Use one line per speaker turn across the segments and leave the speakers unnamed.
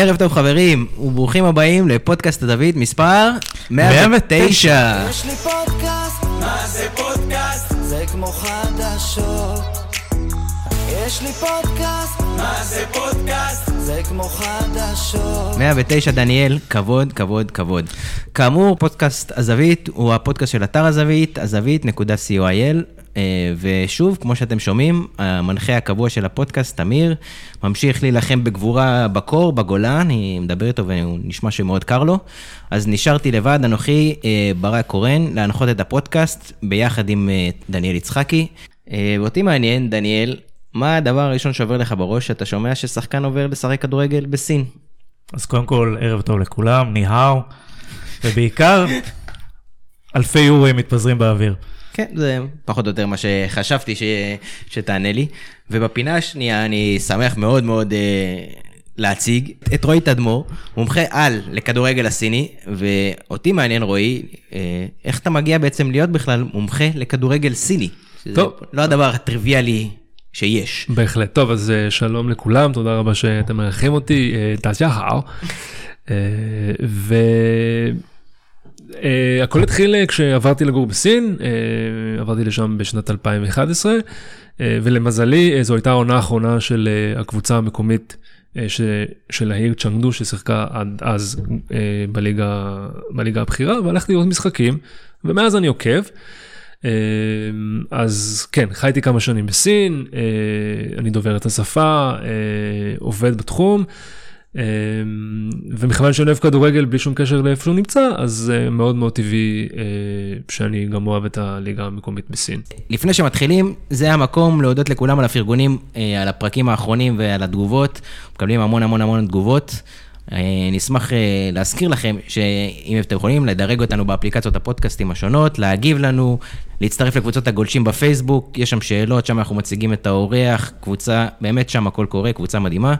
ערב טוב חברים, וברוכים הבאים לפודקאסט הדוד מספר 109.
יש לי פודקאסט, מה זה פודקאסט? זה כמו חדשות. יש לי פודקאסט, מה זה פודקאסט? זה כמו חדשות.
109 דניאל, כבוד, כבוד, כבוד. כאמור, פודקאסט הזווית הוא הפודקאסט של אתר הזווית, הזווית.co.il, ושוב, כמו שאתם שומעים, המנחה הקבוע של הפודקאסט, תמיר, ממשיך להילחם בגבורה בקור, בגולן, אני מדבר איתו והוא נשמע שמאוד קר לו. אז נשארתי לבד, אנוכי, אה, ברק קורן, להנחות את הפודקאסט ביחד עם אה, דניאל יצחקי. אה, ואותי מעניין, דניאל, מה הדבר הראשון שעובר לך בראש שאתה שומע ששחקן עובר לשחק כדורגל בסין?
אז קודם כל, ערב טוב לכולם, ניהאו, ובעיקר, אלפי יורים מתפזרים באוויר.
כן, זה פחות או יותר מה שחשבתי ש... שתענה לי. ובפינה השנייה אני שמח מאוד מאוד אה, להציג את רועי תדמור, מומחה על לכדורגל הסיני, ואותי מעניין רועי, אה, איך אתה מגיע בעצם להיות בכלל מומחה לכדורגל סיני? שזה
טוב.
לא הדבר הטריוויאלי שיש.
בהחלט. טוב, אז אה, שלום לכולם, תודה רבה שאתם מארחים אותי, אה, תעשייה חאו. והכל התחיל אה, כשעברתי לגור בסין, אה, עברתי לשם בשנת 2011, אה, ולמזלי אה, זו הייתה העונה האחרונה של אה, הקבוצה המקומית אה, ש- של העיר צ'אנגדו ששיחקה עד אז אה, בליגה, בליגה הבכירה, והלכתי לראות משחקים, ומאז אני עוקב. אה, אז כן, חייתי כמה שנים בסין, אה, אני דובר את השפה, אה, עובד בתחום, ומכיוון שאני אוהב כדורגל בלי שום קשר לאיפה שהוא נמצא, אז מאוד מאוד טבעי אה, שאני גם אוהב את הליגה המקומית בסין.
לפני שמתחילים, זה המקום להודות לכולם על הפרגונים, אה, על הפרקים האחרונים ועל התגובות. מקבלים המון המון המון תגובות. אה, נשמח אה, להזכיר לכם שאם אתם יכולים לדרג אותנו באפליקציות הפודקאסטים השונות, להגיב לנו, להצטרף לקבוצות הגולשים בפייסבוק, יש שם שאלות, שם אנחנו מציגים את האורח, קבוצה, באמת שם הכל קורה, קבוצה מדהימה.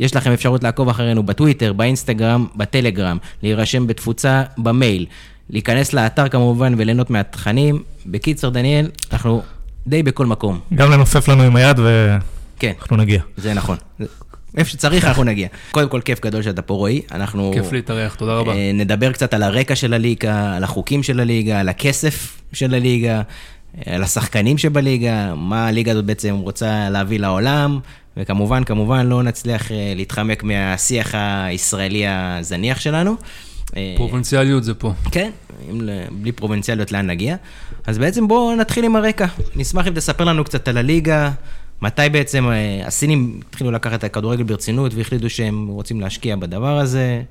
יש לכם אפשרות לעקוב אחרינו בטוויטר, באינסטגרם, בטלגרם, להירשם בתפוצה במייל, להיכנס לאתר כמובן וליהנות מהתכנים. בקיצר, דניאל, אנחנו די בכל מקום.
גם לנופף לנו עם היד
כן,
ואנחנו נגיע.
זה נכון. איפה שצריך אנחנו נגיע. קודם כל, כיף גדול שאתה פה, רועי. אנחנו...
כיף להתארח, תודה רבה.
אה, נדבר קצת על הרקע של הליגה, על החוקים של הליגה, על הכסף של הליגה, אה, על השחקנים שבליגה, מה הליגה הזאת בעצם רוצה להביא לעולם, וכמובן, כמובן לא נצליח אה, להתחמק מהשיח הישראלי הזניח שלנו.
פרובינציאליות זה פה.
כן, אם בלי פרובינציאליות לאן נגיע. אז בעצם בואו נתחיל עם הרקע. נשמח אם תספר לנו קצת על הליגה, מתי בעצם אה, הסינים התחילו לקחת את הכדורגל ברצינות והחליטו שהם רוצים להשקיע בדבר הזה.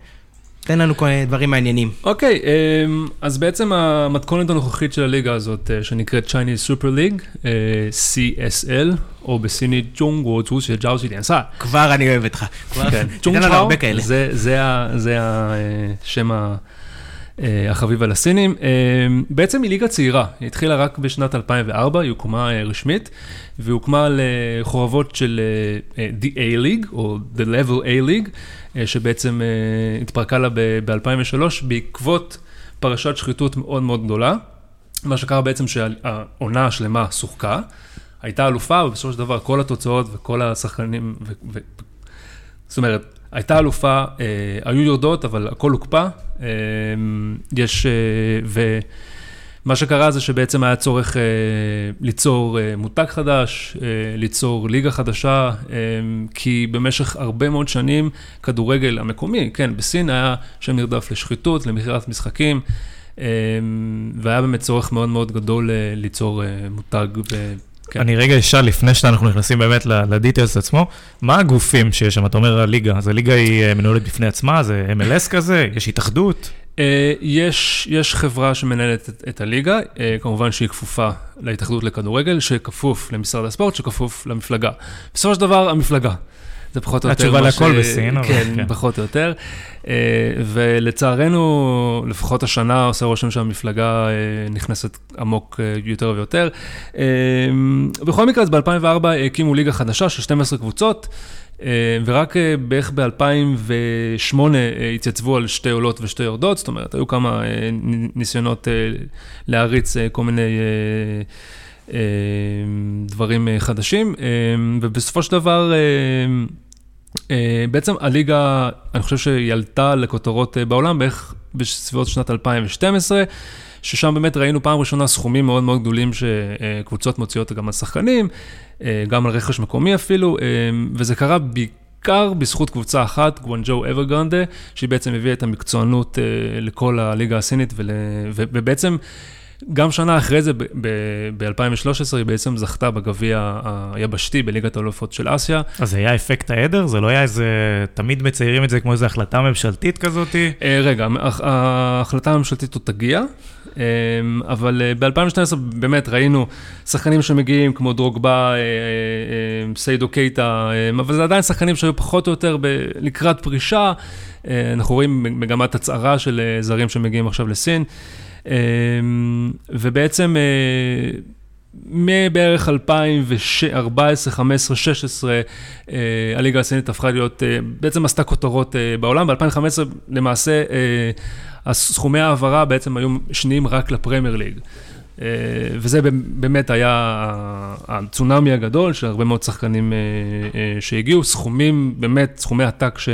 תן לנו כל דברים מעניינים.
אוקיי, אמ, אז בעצם המתכונת הנוכחית של הליגה הזאת, אה, שנקראת Chinese Super League, אה, CSL, או בסינית ג'ונגו צו של ג'או שי דיאנסה.
כבר אני אוהב אותך. כבר-
כן,
כאלה.
זה, זה, ה- זה השם ה- אה, החביב על הסינים. אה, בעצם היא ליגה צעירה, היא התחילה רק בשנת 2004, היא הוקמה אה, רשמית, והיא הוקמה על חורבות של אה, אה, The A-League, או The Level A-League, אה, שבעצם התפרקה לה ב-2003 בעקבות פרשת שחיתות מאוד מאוד גדולה. מה שקרה בעצם שהעונה השלמה שוחקה, הייתה אלופה, ובסופו של דבר כל התוצאות וכל השחקנים, ו- ו- זאת אומרת, הייתה אלופה, היו יורדות, אבל הכל הוקפא. יש, אה, ומה שקרה זה שבעצם היה צורך אה, ליצור אה, מותג חדש, אה, ליצור ליגה חדשה, אה, כי במשך הרבה מאוד שנים, כדורגל המקומי, כן, בסין היה שם נרדף לשחיתות, למכירת משחקים. אה, והיה באמת צורך מאוד מאוד גדול אה, ליצור אה, מותג. ו- כן.
אני רגע אשאל, לפני שאנחנו נכנסים באמת לדיטיילס עצמו, מה הגופים שיש שם? אתה אומר הליגה, אז הליגה היא מנוהלת בפני עצמה, זה MLS כזה, יש התאחדות?
אה, יש, יש חברה שמנהלת את, את הליגה, אה, כמובן שהיא כפופה להתאחדות לכדורגל, שכפוף למשרד הספורט, שכפוף למפלגה. בסופו של דבר, המפלגה. זה פחות או יותר
התשובה
מה
להכל בסין, אבל
כן,
כן.
פחות או יותר. אה, ולצערנו, לפחות השנה עושה רושם שהמפלגה אה, נכנסת עמוק אה, יותר ויותר. אה, בכל מקרה, אז ב-2004 הקימו ליגה חדשה של 12 קבוצות. אה, ורק אה, בערך ב-2008 התייצבו על שתי עולות ושתי יורדות, זאת אומרת, היו כמה אה, ניסיונות אה, להריץ אה, כל מיני אה, אה, דברים אה, חדשים, אה, ובסופו של דבר אה, אה, בעצם הליגה, אני חושב שהיא עלתה לכותרות אה, בעולם בערך בסביבות שנת 2012. ששם באמת ראינו פעם ראשונה סכומים מאוד מאוד גדולים שקבוצות מוציאות גם על שחקנים, גם על רכש מקומי אפילו, וזה קרה בעיקר בזכות קבוצה אחת, גואנג'ו אברגרנדה, שהיא בעצם הביאה את המקצוענות לכל הליגה הסינית, ובעצם... גם שנה אחרי זה, ב-2013, היא בעצם זכתה בגביע היבשתי בליגת האלופות של אסיה.
אז זה היה אפקט העדר? זה לא היה איזה... תמיד מציירים את זה כמו איזו החלטה ממשלתית כזאתי?
אה, רגע, ההחלטה הממשלתית עוד תגיע, אה, אבל אה, ב-2012 באמת ראינו שחקנים שמגיעים כמו דרוגבה, סיידו קייטה, אבל זה עדיין שחקנים שהיו פחות או יותר לקראת פרישה. אנחנו רואים מגמת הצהרה של זרים שמגיעים עכשיו לסין. אמ, ובעצם אה, מבערך 2014, 15, 16, הליגה הסינית הפכה להיות, אה, בעצם עשתה כותרות אה, בעולם. ב-2015 למעשה סכומי ההעברה בעצם היו שניים רק לפרמייר ליג. וזה באמת היה הצונאמי הגדול של הרבה מאוד שחקנים שהגיעו, סכומים, באמת סכומי עתק ש...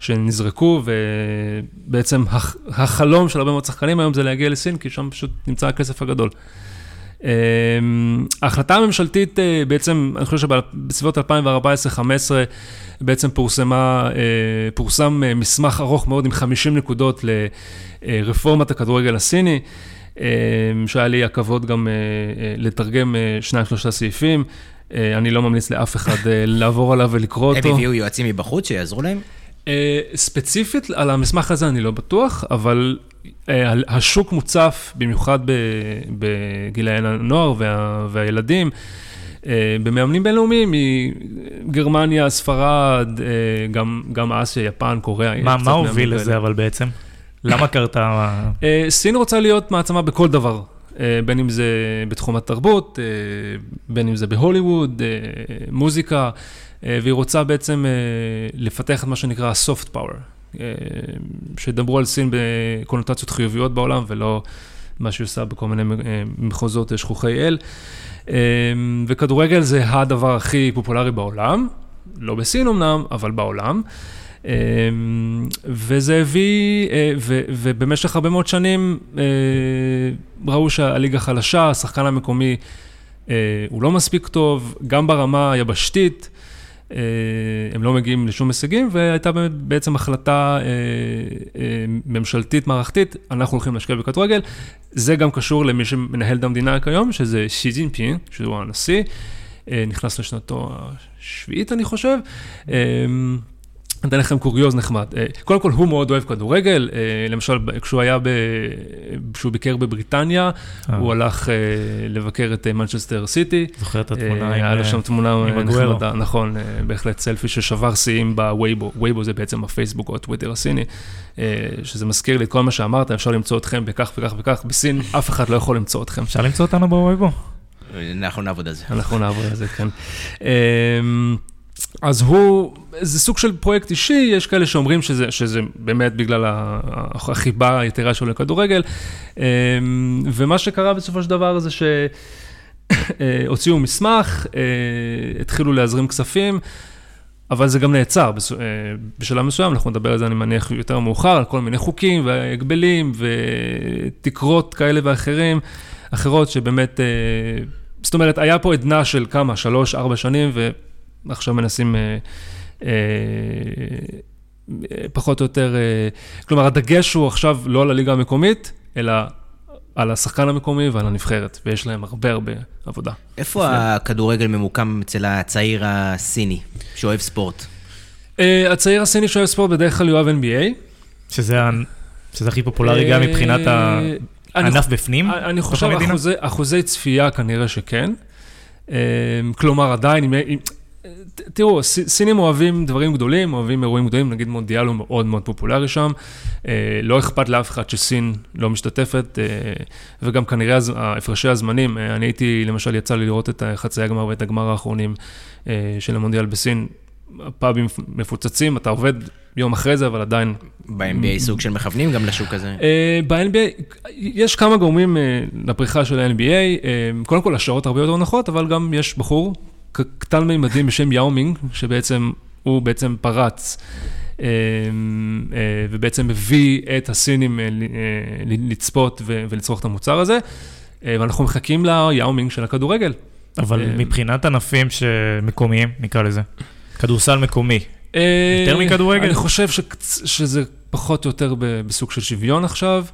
שנזרקו, ובעצם החלום של הרבה מאוד שחקנים היום זה להגיע לסין, כי שם פשוט נמצא הכסף הגדול. אמ, ההחלטה הממשלתית אה, בעצם, אני חושב שבסביבות 2014-2015 בעצם פורסמה, אה, פורסם אה, מסמך ארוך מאוד עם 50 נקודות לרפורמת הכדורגל הסיני, שהיה לי הכבוד גם לתרגם שניים שלושה סעיפים. אני לא ממליץ לאף אחד לעבור עליו ולקרוא אותו.
הם הביאו יועצים מבחוץ שיעזרו להם?
ספציפית על המסמך הזה אני לא בטוח, אבל השוק מוצף, במיוחד בגילי הנוער וה, והילדים, אה, במאמנים בינלאומיים מגרמניה, ספרד, גם, גם אסיה, יפן, קוריאה.
מה, מה הוביל לזה אבל בעצם? למה קרתה...
סין רוצה להיות מעצמה בכל דבר. בין אם זה בתחום התרבות, בין אם זה בהוליווד, מוזיקה. אה, והיא רוצה בעצם אה, לפתח את מה שנקרא soft power, אה, שידברו על סין בקונוטציות חיוביות בעולם ולא מה שהיא עושה בכל מיני מחוזות שכוחי אל. וכדורגל זה הדבר הכי פופולרי בעולם, לא בסין אמנם, אבל בעולם. וזה הביא, ובמשך הרבה מאוד שנים ראו שהליגה חלשה, השחקן המקומי הוא לא מספיק טוב, גם ברמה היבשתית. אה, הם לא מגיעים לשום הישגים, והייתה בעצם החלטה אה, אה, ממשלתית מערכתית, אנחנו הולכים להשקיע בכדורגל. זה גם קשור למי שמנהל את המדינה כיום, שזה שי ג'ינפין, שהוא הנשיא, נכנס לשנתו השביעית, אני חושב. אני אתן לכם קוריוז נחמד. אה, קודם כל, הוא מאוד אוהב כדורגל. אה, למשל, כשהוא היה, ב... כשהוא ביקר בבריטניה, אה. הוא הלך לבקר את מנצ'סטר סיטי.
זוכר את התמונה עם
היה לו שם תמונה נחמדה, נכון, בהחלט סלפי ששבר שיאים בווייבו. ווייבו זה בעצם הפייסבוק או הטוויטר הסיני, שזה מזכיר לי את כל מה שאמרת, אפשר למצוא אתכם בכך וכך וכך. בסין אף אחד לא יכול למצוא אתכם.
אפשר למצוא אותנו בווייבו?
אנחנו נעבוד על זה.
אנחנו נעבוד על זה, כן. אז הוא, זה סוג של פרויקט אישי, יש כאלה שאומרים שזה, שזה באמת בגלל החיבה היתרה שלו לכדורגל. אמ, ומה שקרה בסופו של דבר זה שהוציאו מסמך, אה, התחילו להזרים כספים. אבל זה גם נעצר אה, בשלב מסוים, אנחנו נדבר על זה, אני מניח, יותר מאוחר, על כל מיני חוקים והגבלים ותקרות כאלה ואחרים, אחרות שבאמת, אה, זאת אומרת, היה פה עדנה של כמה, שלוש, ארבע שנים, ו... עכשיו מנסים אה, אה, פחות או יותר, אה, כלומר, הדגש הוא עכשיו לא על הליגה המקומית, אלא על השחקן המקומי ועל הנבחרת, ויש להם הרבה הרבה עבודה.
איפה לפני. הכדורגל ממוקם אצל הצעיר הסיני, שאוהב ספורט?
Uh, הצעיר הסיני שאוהב ספורט בדרך כלל יאהב NBA.
שזה, שזה הכי פופולרי uh, גם מבחינת הענף בפנים?
אני חושב אחוזי, אחוזי צפייה כנראה שכן. Uh, כלומר, עדיין, אם, תראו, סינים אוהבים דברים גדולים, אוהבים אירועים גדולים, נגיד מונדיאל הוא מאוד מאוד פופולרי שם. אה, לא אכפת לאף אחד שסין לא משתתפת, אה, וגם כנראה הפרשי הזמנים, אה, אני הייתי, למשל, יצא לי לראות את חצי הגמר ואת הגמר האחרונים של המונדיאל בסין. פאבים מפוצצים, אתה עובד יום אחרי זה, אבל עדיין...
ב-NBA סוג של מכוונים גם לשוק הזה?
ב-NBA, יש כמה גורמים לפריחה של ה-NBA. קודם כל, השעות הרבה יותר נוחות, אבל גם יש בחור קטן מימדים בשם יאומינג, שבעצם הוא בעצם פרץ. אה, אה, ובעצם מביא את הסינים לצפות ולצרוך את המוצר הזה, ואנחנו מחכים ליאומינג של הכדורגל.
אבל מבחינת ענפים שמקומיים, נקרא לזה, כדורסל מקומי, יותר מכדורגל?
אני חושב שזה פחות או יותר בסוג של שוויון עכשיו.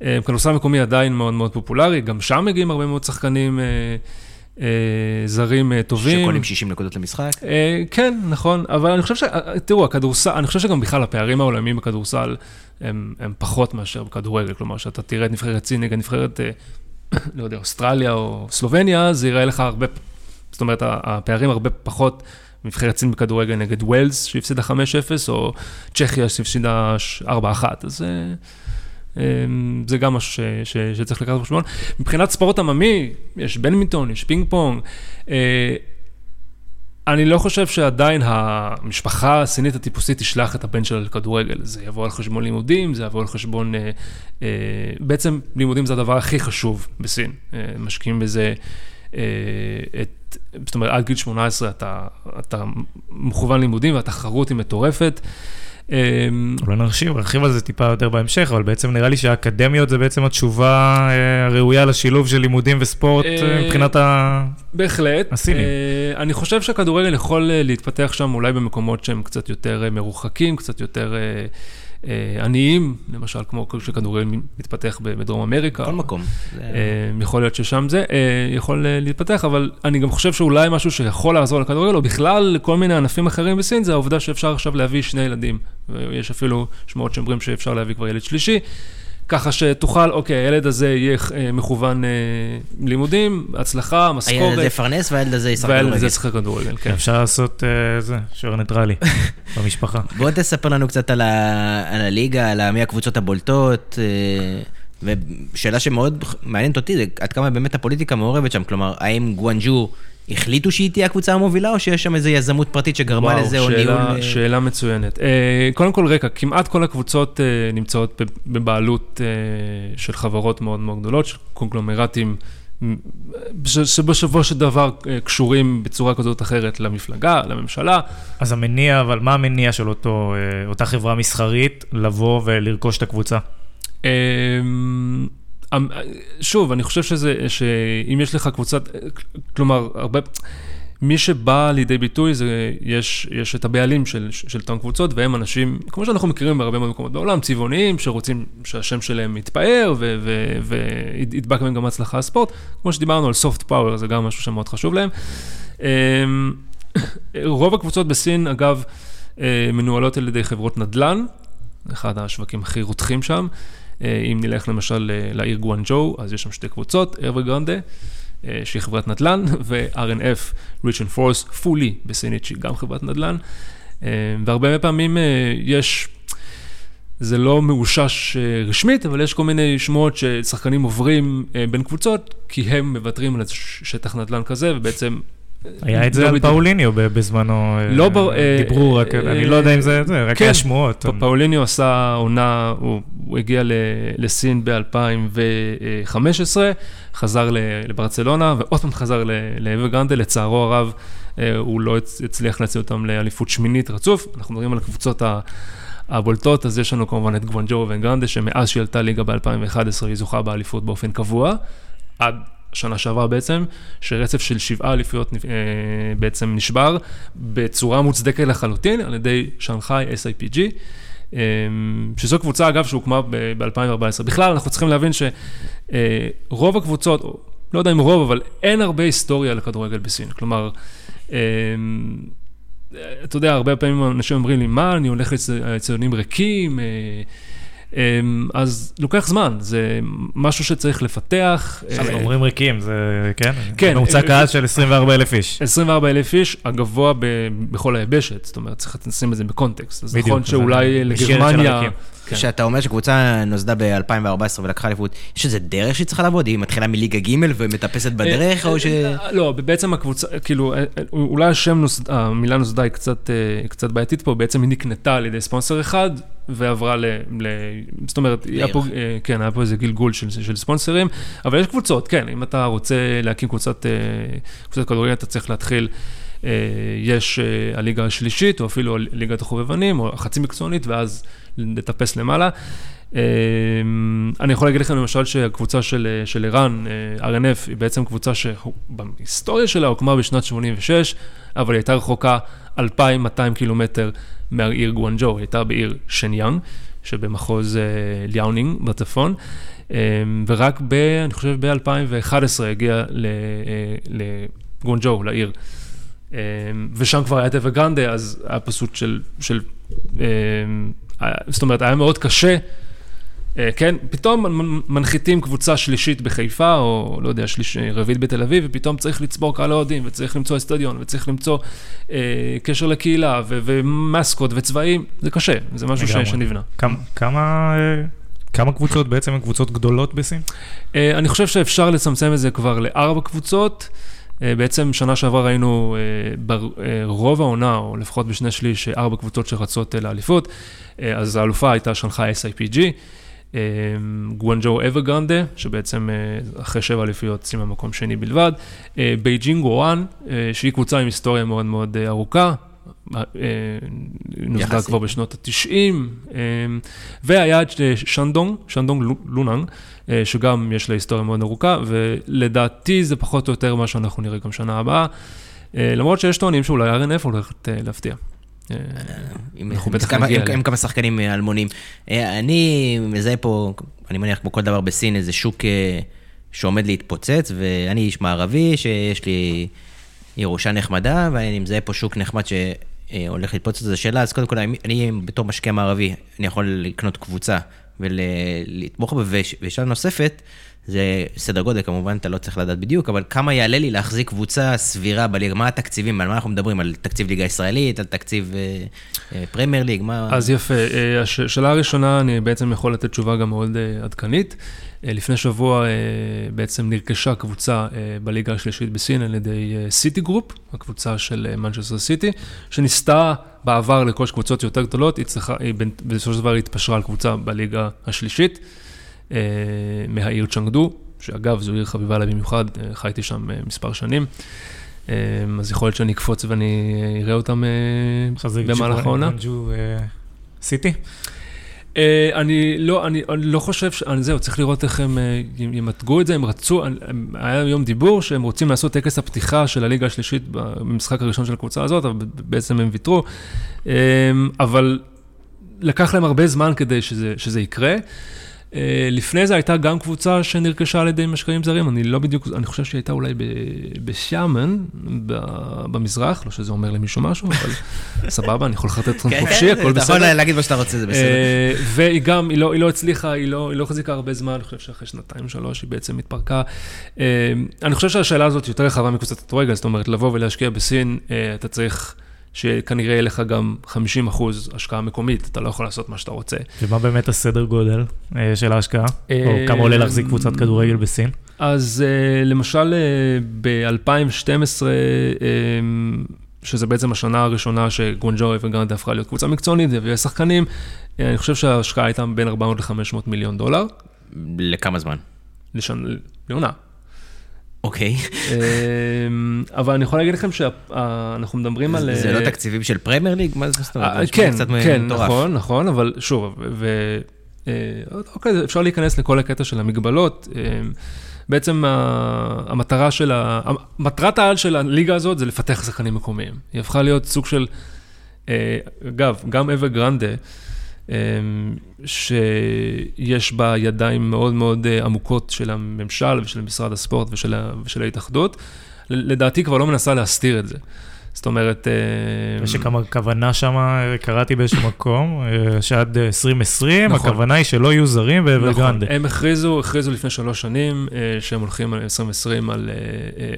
כדורסל מקומי עדיין מאוד מאוד פופולרי, גם שם מגיעים הרבה מאוד שחקנים אה, זרים אה, טובים.
שקולים 60 נקודות למשחק?
אה, כן, נכון, אבל אני חושב ש... תראו, הכדורסל, אני חושב שגם בכלל הפערים העולמיים בכדורסל הם, הם פחות מאשר בכדורגל, כלומר, שאתה תראה את נבחרת סין נגד נבחרת, לא יודע, אוסטרליה או סלובניה, זה יראה לך הרבה, זאת אומרת, הפערים הרבה פחות. נבחרת סין בכדורגל נגד ווילס שהפסידה 5-0, או צ'כיה שהפסידה 4-1, אז זה גם משהו ש, ש, שצריך לקחת בחשבון. מבחינת ספורט עממי, יש בדמינטון, יש פינג פונג. אה, אני לא חושב שעדיין המשפחה הסינית הטיפוסית תשלח את הבן שלה לכדורגל. זה יבוא על חשבון לימודים, זה יבוא על חשבון... אה, אה, בעצם לימודים זה הדבר הכי חשוב בסין. משקיעים בזה את... זאת אומרת, עד גיל 18 אתה, אתה מכוון לימודים והתחרות היא מטורפת.
אמ, אולי נרחיב, נרחיב על זה טיפה יותר בהמשך, אבל בעצם נראה לי שהאקדמיות זה בעצם התשובה אה, הראויה לשילוב של לימודים וספורט אה, אה, מבחינת הסינים.
בהחלט. אני חושב שהכדורגל יכול להתפתח שם אולי במקומות שהם קצת יותר מרוחקים, קצת יותר... אה, עניים, למשל, כמו שכדורגל מתפתח בדרום אמריקה.
כל מקום.
אה, יכול להיות ששם זה אה, יכול להתפתח, אבל אני גם חושב שאולי משהו שיכול לעזור לכדורגל, או בכלל לכל מיני ענפים אחרים בסין, זה העובדה שאפשר עכשיו להביא שני ילדים. ויש אפילו שמועות שאומרים שאפשר להביא כבר ילד שלישי. ככה שתוכל, אוקיי, הילד הזה יהיה אה, מכוון אה, לימודים, הצלחה, משכורת.
הילד הזה יפרנס והילד הזה ישחק
כדורגל. והילד הזה ישחק כדורגל, כן.
אפשר לעשות אה, זה, שוער ניטרלי במשפחה.
בוא תספר לנו קצת על, ה, על הליגה, על מי הקבוצות הבולטות. אה, ושאלה שמאוד מעניינת אותי, זה עד כמה באמת הפוליטיקה מעורבת שם, כלומר, האם גואנג'ו החליטו שהיא תהיה הקבוצה המובילה, או שיש שם איזו יזמות פרטית שגרמה וואו, לזה, או ניהול...
וואו, שאלה מצוינת. Uh, קודם כל, רקע, כמעט כל הקבוצות uh, נמצאות בבעלות uh, של חברות מאוד מאוד גדולות, של קונגלומרטים, שבשבוע של דבר uh, קשורים בצורה כזאת או אחרת למפלגה, לממשלה.
אז המניע, אבל מה המניע של אותו, uh, אותה חברה מסחרית לבוא ולרכוש את הקבוצה?
אמ, שוב, אני חושב שזה, שאם יש לך קבוצת, כלומר, הרבה, מי שבא לידי ביטוי זה, יש, יש את הבעלים של, של אותן קבוצות, והם אנשים, כמו שאנחנו מכירים בהרבה מאוד מקומות בעולם, צבעוניים, שרוצים שהשם שלהם יתפאר, וידבק בהם גם הצלחה הספורט. כמו שדיברנו על soft power, זה גם משהו שמאוד חשוב להם. אמ, רוב הקבוצות בסין, אגב, אה, מנוהלות על ידי חברות נדל"ן, אחד השווקים הכי רותחים שם. אה, אם נלך למשל אה, לעיר גואנג'ו, אז יש שם שתי קבוצות, אברגרנדה, אה, שהיא חברת נדל"ן, ו-RNF, Rich and Force, פולי בסינית, שהיא גם חברת נדל"ן. והרבה פעמים יש, זה לא מאושש רשמית, אבל יש כל מיני שמועות ששחקנים עוברים בין קבוצות, כי הם מוותרים על שטח נדל"ן כזה, ובעצם
היה את זה לא על פאוליניו בזמנו, לא אה, דיברו רק, אה, אני לא יודע אם זה, רק כן. היה שמועות.
פאוליניו עשה עונה, הוא הגיע לסין ב-2015, חזר לברצלונה, ועוד פעם חזר לאברגרנדה, לצערו הרב, אה, הוא לא הצליח להציע אותם לאליפות שמינית רצוף. אנחנו מדברים על הקבוצות הבולטות, אז יש לנו כמובן את גוונג'ו וגרנדה, שמאז שהיא עלתה ליגה ב-2011 היא זוכה באליפות באופן קבוע. עד שנה שעברה בעצם, שרצף של שבעה אליפויות אה, בעצם נשבר בצורה מוצדקת לחלוטין על ידי שנגחאי SIPG. אה, שזו קבוצה, אגב, שהוקמה ב-2014. בכלל, אנחנו צריכים להבין שרוב אה, הקבוצות, לא יודע אם רוב, אבל אין הרבה היסטוריה לכדורגל בסין. כלומר, אתה יודע, הרבה פעמים אנשים אומרים לי, מה, אני הולך לציונים ריקים, אז לוקח זמן, זה משהו שצריך לפתח.
אנחנו אה, אומרים ריקים, זה, כן? כן. ממוצע קהל של 24 אלף איש.
24 אלף איש, הגבוה בכל היבשת, זאת אומרת, צריך לשים את זה בקונטקסט. אז נכון שאולי לגרמניה...
כשאתה אומר שקבוצה נוסדה ב-2014 ולקחה אליפות, יש איזה דרך שהיא צריכה לעבוד? היא מתחילה מליגה ג' ומטפסת בדרך, או ש...
לא, בעצם הקבוצה, כאילו, אה, אה, אולי השם, המילה נוסדה היא קצת בעייתית פה, בעצם היא נקנתה על ידי ספונסר אחד, ועברה ל... ל זאת אומרת, היה פה, אה, כן, היה פה איזה גלגול של, של ספונסרים, אבל יש קבוצות, כן, אם אתה רוצה להקים קבוצת, קבוצת כדורגל, אתה צריך להתחיל יש הליגה השלישית, או אפילו ליגת החובבנים, או החצי מקצוענית, ואז לטפס למעלה. אני יכול להגיד לכם למשל שהקבוצה של, של ערן, RNF, היא בעצם קבוצה שבהיסטוריה שלה הוקמה בשנת 86, אבל היא הייתה רחוקה 2,200 קילומטר מהעיר גואנג'ו, היא הייתה בעיר שניאנג, שבמחוז ליאונינג בצפון. אמ, ורק ב, אני חושב ב-2011 הגיע לגונג'ו, לעיר. אמ, ושם כבר היה טבע גרנדה, אז היה פשוט של, של, אמ, זאת אומרת, היה מאוד קשה. אה, כן, פתאום מנחיתים קבוצה שלישית בחיפה, או לא יודע, שליש, רביעית בתל אביב, ופתאום צריך לצבור קהל האוהדים, וצריך למצוא אסטדיון, וצריך למצוא אה, קשר לקהילה, ו- ומסקות וצבעים, זה קשה, זה משהו ש- שנבנה.
כמה, כמה אה, כמה קבוצות בעצם הן קבוצות גדולות בסין?
אה, אני חושב שאפשר לצמצם את זה כבר לארבע קבוצות. אה, בעצם שנה שעברה ראינו אה, ברוב העונה, או לפחות בשני שליש, ארבע קבוצות שרצות לאליפות. אז האלופה הייתה שנגחאי SIPG, גואנג'ו אברגרנדה, שבעצם אחרי שבע אליפויות סיימה מקום שני בלבד, בייג'ינג גואן, שהיא קבוצה עם היסטוריה מאוד מאוד ארוכה, אה, נוסדה כבר בשנות ה-90, אה, והיה את אה, שנדונג, שנדונג לוננג, שגם יש לה היסטוריה מאוד ארוכה, ולדעתי זה פחות או יותר מה שאנחנו נראה גם שנה הבאה, למרות שיש טוענים שאולי RNF הולכת להפתיע.
אנחנו בטח נגיע עם כמה שחקנים אלמונים. אני מזהה פה, אני מניח כמו כל דבר בסין, איזה שוק שעומד להתפוצץ, ואני איש מערבי שיש לי ירושה נחמדה, ואני מזהה פה שוק נחמד ש... אה, הולך להתפוצץ. את השאלה, אז קודם כל, אני בתור משקיע מערבי, אני יכול לקנות קבוצה ולתמוך בה, ושאלה נוספת, זה סדר גודל, כמובן, אתה לא צריך לדעת בדיוק, אבל כמה יעלה לי להחזיק קבוצה סבירה בליגה? מה התקציבים? על מה אנחנו מדברים? על תקציב ליגה ישראלית, על תקציב אה, אה, פרמייר ליג? מה...
אז יפה. השאלה הראשונה, אני בעצם יכול לתת תשובה גם מאוד עדכנית. לפני שבוע בעצם נרכשה קבוצה בליגה השלישית בסין על ידי סיטי גרופ, הקבוצה של מנצ'סטר סיטי, שניסתה בעבר לרכוש קבוצות יותר גדולות, היא צריכה, היא בסופו של דבר התפשרה על קבוצה בליגה השלישית. אה, מהעיר צ'אנגדו, שאגב, זו עיר חביבה לה במיוחד, אה, חייתי שם אה, מספר שנים. אז יכול להיות שאני אקפוץ ואני אראה אותם במהלך העונה.
סיטי?
אני לא, אני, אני לא חושב, ש... אני זהו, צריך לראות איך הם ימתגו את זה, הם רצו, היה היום דיבור שהם רוצים לעשות טקס הפתיחה של הליגה השלישית במשחק הראשון של הקבוצה הזאת, אבל בעצם הם ויתרו, אבל לקח להם הרבה זמן כדי שזה, שזה יקרה. אה, לפני זה הייתה גם קבוצה שנרכשה על ידי משקעים זרים, אני לא בדיוק, אני חושב שהיא הייתה אולי בשאמן, במזרח, לא שזה אומר למישהו משהו, אבל סבבה, אני יכול לחטט אתכם
כן,
חופשי,
כן,
הכל בסדר.
אתה יכול להגיד מה שאתה רוצה, זה בסדר. אה,
והיא גם, לא, היא לא הצליחה, היא לא, לא החזיקה הרבה זמן, אני חושב שאחרי שנתיים, שלוש, היא בעצם התפרקה. אה, אני חושב שהשאלה הזאת יותר רחבה מקבוצת הכדורגל, זאת אומרת, לבוא ולהשקיע בסין, אתה צריך... שכנראה יהיה לך גם 50 אחוז השקעה מקומית, אתה לא יכול לעשות מה שאתה רוצה.
ומה באמת הסדר גודל אה, של ההשקעה? או כמה עולה להחזיק קבוצת כדורגל בסין?
אז אה, למשל אה, ב-2012, שזה בעצם השנה הראשונה שגונג'ו וגרנדה הפכה להיות קבוצה מקצוענית, והביאה שחקנים, אני חושב שההשקעה הייתה בין 400 ל-500 מיליון דולר.
לכמה זמן?
לעונה.
אוקיי.
אמ, אבל אני יכול להגיד לכם שאנחנו מדברים על...
זה לא אה, תקציבים של פרמייר ליג? מה
זאת אומרת? אה, כן, כן, נכון, נכון, אבל שוב, ואוקיי, אפשר להיכנס לכל הקטע של המגבלות. אמ, בעצם המטרה של ה... מטרת העל של הליגה הזאת זה לפתח שחקנים מקומיים. היא הפכה להיות סוג של... אה, אגב, גם אבר גרנדה, שיש בה ידיים מאוד מאוד אה, עמוקות של הממשל ושל משרד הספורט ושל, ושל ההתאחדות, לדעתי כבר לא מנסה להסתיר את זה. זאת אומרת...
אה, יש כמה כוונה שם, קראתי באיזשהו מקום, אה, שעד 2020, נכון. הכוונה היא שלא יהיו זרים באברגרנדה.
נכון, הם הכריזו, הכריזו לפני שלוש שנים שהם הולכים על 2020 על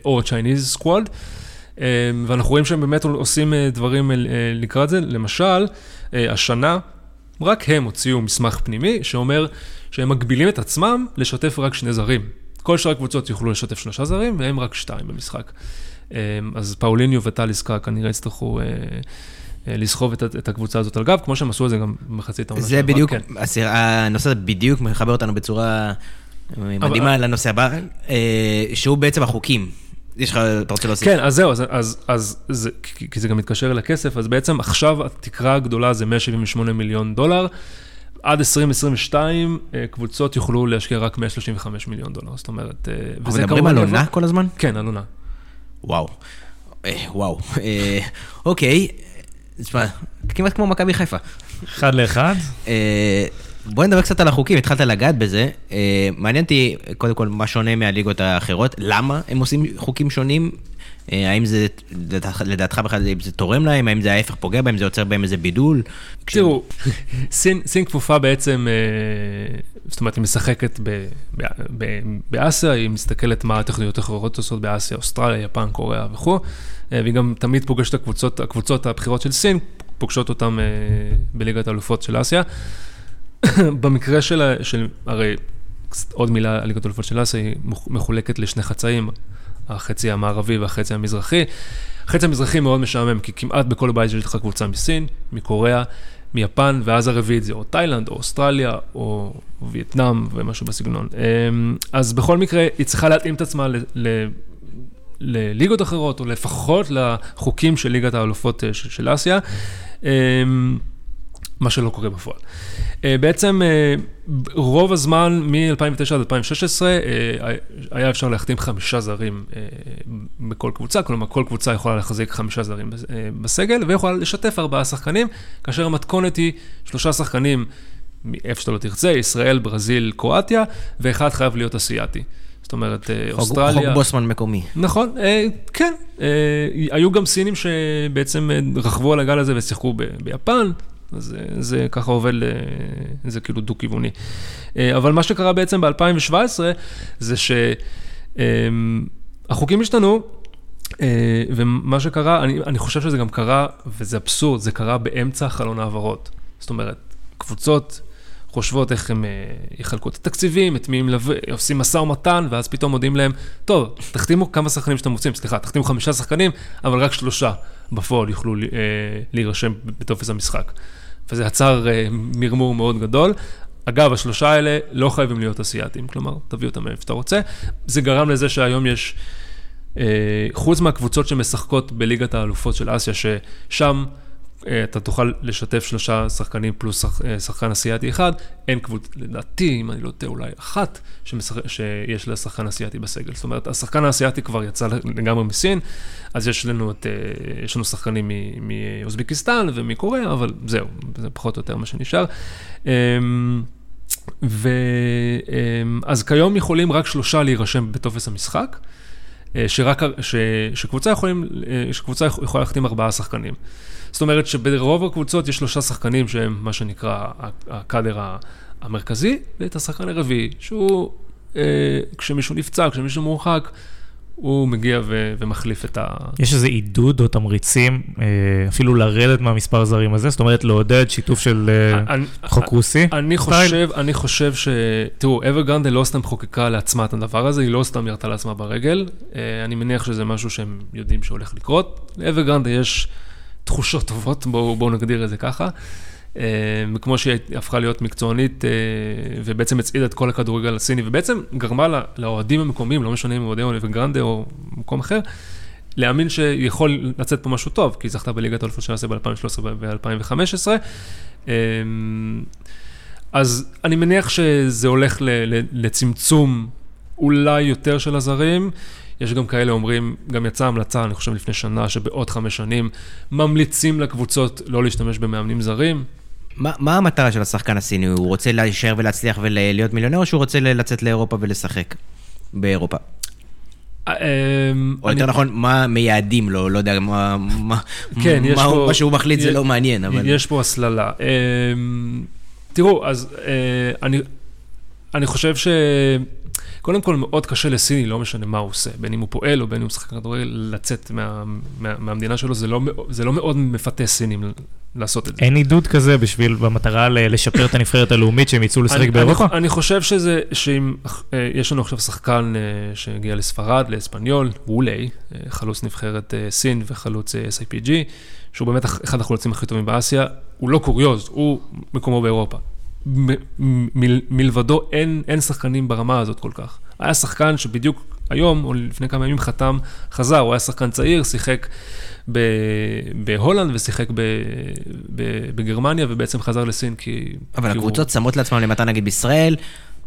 או Chinese Squad, ואנחנו רואים שהם באמת עושים דברים לקראת זה. למשל, השנה, רק הם הוציאו מסמך פנימי שאומר שהם מגבילים את עצמם לשתף רק שני זרים. כל שאר הקבוצות יוכלו לשתף שלושה זרים, והם רק שתיים במשחק. אמ, אז פאוליניו וטל עסקה כנראה יצטרכו... אה, אה, לסחוב את, את הקבוצה הזאת על גב, כמו שהם עשו את זה גם במחצית העונה.
זה בדיוק, כן. הנושא הזה בדיוק מחבר אותנו בצורה מדהימה אבל... לנושא הבא, אה, שהוא בעצם החוקים. יש לך, אתה רוצה להוסיף?
כן, אז זהו, אז, אז, אז זה, כי, כי זה גם מתקשר לכסף, אז בעצם עכשיו התקרה הגדולה זה 178 מיליון דולר. עד 2022 אה, קבוצות יוכלו להשקיע רק 135 מיליון דולר, זאת אומרת, אה,
אנחנו מדברים על עונה כל הזמן?
כן, על עונה.
וואו. אה, וואו. אה, אוקיי. תשמע, כמעט כמו מכבי חיפה.
אחד לאחד.
בוא נדבר קצת על החוקים, התחלת לגעת בזה. אה, מעניין אותי, קודם כל, מה שונה מהליגות האחרות, למה הם עושים חוקים שונים? אה, האם זה, לדעתך- בכלל, אם זה תורם להם, האם זה ההפך פוגע בהם, זה יוצר בהם איזה בידול?
תראו, סין, סין כפופה בעצם, אה, זאת אומרת, היא משחקת ב, ב, ב, באסיה, היא מסתכלת מה התוכניות האחרות עושות באסיה, אוסטרליה, יפן, קוריאה וכו', והיא גם תמיד פוגשת הקבוצות, הקבוצות הבכירות של סין, פוגשות אותן בליגת האלופות של אסיה. במקרה של, של, הרי עוד מילה על ליגת האלופות של אסיה, היא מח- מחולקת לשני חצאים, החצי המערבי והחצי המזרחי. החצי המזרחי מאוד משעמם, כי כמעט בכל בית יש לך קבוצה מסין, מקוריאה, מיפן, ואז הרביעית זה או תאילנד, או אוסטרליה, או וייטנאם, ומשהו בסגנון. אמ, אז בכל מקרה, היא צריכה להתאים את עצמה לליגות אחרות, או לפחות לחוקים של ליגת האלופות אה, של, של אסיה, אמ, מה שלא קורה בפועל. אה, בעצם אה, רוב הזמן, מ-2009 עד 2016, אה, היה אפשר להחתים חמישה זרים בכל קבוצה, כלומר כל קבוצה יכולה להחזיק חמישה זרים בס- בסגל, ויכולה לשתף ארבעה שחקנים, כאשר המתכונת היא שלושה שחקנים מאיפה שאתה לא תרצה, ישראל, ברזיל, קרואטיה, ואחד חייב להיות אסיאתי. זאת אומרת,
חוק-
אוסטרליה...
חוק בוסמן מקומי.
נכון, אה, כן. אה, היו גם סינים שבעצם רכבו על הגל הזה ושיחקו ב- ביפן, אז אה, זה ככה עובד, זה כאילו דו-כיווני. אה, אבל מה שקרה בעצם ב-2017, זה שהחוקים השתנו, אה, ומה שקרה, אני, אני חושב שזה גם קרה, וזה אבסורד, זה קרה באמצע חלון העברות. זאת אומרת, קבוצות חושבות איך הם יחלקו את התקציבים, את מי הם לב... עושים משא ומתן, ואז פתאום מודיעים להם, טוב, תחתימו כמה שחקנים שאתם רוצים, סליחה, תחתימו חמישה שחקנים, אבל רק שלושה בפועל יוכלו אה, להירשם בטופס המשחק. וזה יצר אה, מרמור מאוד גדול. אגב, השלושה האלה לא חייבים להיות אסיאתים, כלומר, תביא אותם מאיפה שאתה רוצה. זה גרם לזה שהיום יש, אה, חוץ מהקבוצות שמשחקות בליגת האלופות של אסיה, ששם אתה תוכל לשתף שלושה שחקנים פלוס שח, אה, שחקן אסיאתי אחד, אין קבוצה, לדעתי, אם אני לא טועה, אולי אחת שמשחק, שיש לה שחקן אסיאתי בסגל. זאת אומרת, השחקן האסיאתי כבר יצא לגמרי מסין, אז יש לנו, את, אה, יש לנו שחקנים מאוזבקיסטן ומקוריאה, אבל זהו, זה פחות או יותר מה שנשאר. אמ, ואז כיום יכולים רק שלושה להירשם בטופס המשחק, אה, שרק, ש, שקבוצה, יכולים, אה, שקבוצה יכולה להחתים ארבעה שחקנים. זאת אומרת שברוב הקבוצות יש שלושה שחקנים שהם מה שנקרא הקאדר המרכזי, ואת השחקן הרביעי, שהוא, אה, כשמישהו נפצע, כשמישהו מורחק, הוא מגיע ו- ומחליף את ה...
יש איזה עידוד או תמריצים אה, אפילו לרדת מהמספר זרים הזה? זאת אומרת, לעודד שיתוף של אה,
אני-
חוק רוסי?
אני? חושב, אני חושב ש... תראו, אברגרנדה לא סתם חוקקה לעצמה את הדבר הזה, היא לא סתם ירתה לעצמה ברגל. אה, אני מניח שזה משהו שהם יודעים שהולך לקרות. לאברגרנדה יש תחושות טובות, בואו בוא נגדיר את זה ככה. אה, וכמו שהיא הפכה להיות מקצוענית, אה, ובעצם הצעידה את כל הכדורגל הסיני, ובעצם גרמה לה- לאוהדים המקומיים, לא משנה אם אוהדי אברגרנדה או מקום אחר, להאמין שיכול לצאת פה משהו טוב, כי היא זכתה בליגת האלופות של אסיה ב-2013 ו-2015. אז אני מניח שזה הולך לצמצום אולי יותר של הזרים. יש גם כאלה אומרים, גם יצאה המלצה, אני חושב לפני שנה, שבעוד חמש שנים ממליצים לקבוצות לא להשתמש במאמנים זרים.
מה מה המטרה של השחקן הסיני? הוא רוצה להישאר ולהצליח ולהיות מיליונר, או שהוא רוצה לצאת לאירופה ולשחק באירופה?
אה,
או יותר נכון, מה מייעדים לו, לא יודע, מה
כן,
מה שהוא מחליט זה לא מעניין, אבל...
יש פה הסללה. אמ, תראו, אז אה, אני חושב ש... קודם כל, מאוד קשה לסיני, לא משנה מה הוא עושה, בין אם הוא פועל או בין אם הוא משחק כדורגל, לצאת מה, מה, מהמדינה שלו, זה לא, זה לא מאוד מפתה סינים לעשות את זה.
אין עידוד כזה בשביל, במטרה לשפר את הנבחרת הלאומית שהם יצאו לשחק
אני-
באירופה?
אני, אני חושב שזה, שאם אה, יש לנו עכשיו שחקן אה, שהגיע לספרד, לאספניול, אולי, אה, חלוץ נבחרת סין וחלוץ SIPG, שהוא באמת אח- אחד החלוצים הכי טובים באסיה, הוא לא קוריוז, הוא מקומו באירופה. מ- מ- מל- מלבדו אין, אין שחקנים ברמה הזאת כל כך. היה שחקן שבדיוק היום, או לפני כמה ימים חתם, חזר, הוא היה שחקן צעיר, שיחק ב- בהולנד ושיחק ב- ב- בגרמניה, ובעצם חזר לסין כי...
אבל
כי הוא-
הקבוצות שמות לעצמם למתן נגיד בישראל,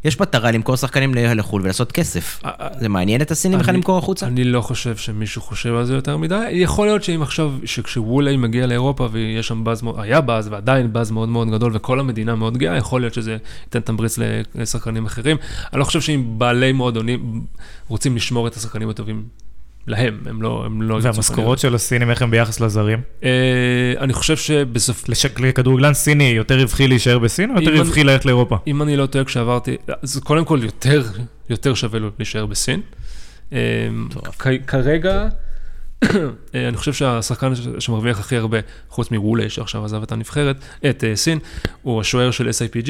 יש מטרה למכור שחקנים לחו"ל ולעשות כסף.
אה, אה,
זה מעניין את הסינים בכלל למכור החוצה?
אני לא חושב שמישהו חושב על זה יותר מדי. יכול להיות שאם עכשיו, שכשוולאי מגיע לאירופה ויש שם באז, היה באז ועדיין באז מאוד מאוד גדול וכל המדינה מאוד גאה, יכול להיות שזה ייתן תמריץ לשחקנים אחרים. אני לא חושב שאם בעלי מועדונים רוצים לשמור את השחקנים הטובים להם, הם לא... הם לא
והמשכורות של הסינים, איך הם ביחס לזרים?
אה, אני חושב שבסוף...
לש- לכדורגלן סיני יותר רווחי להישאר בסין, או יותר רווחי ללכת לאירופה?
אם אני לא טועה, כשעברתי, אז קודם כל יותר, יותר שווה לו להישאר בסין. אה, כרגע, אה, אני חושב שהשחקן שמרוויח הכי הרבה, חוץ מוולה, שעכשיו עזב את הנבחרת, את אה, סין, הוא השוער של SIPG.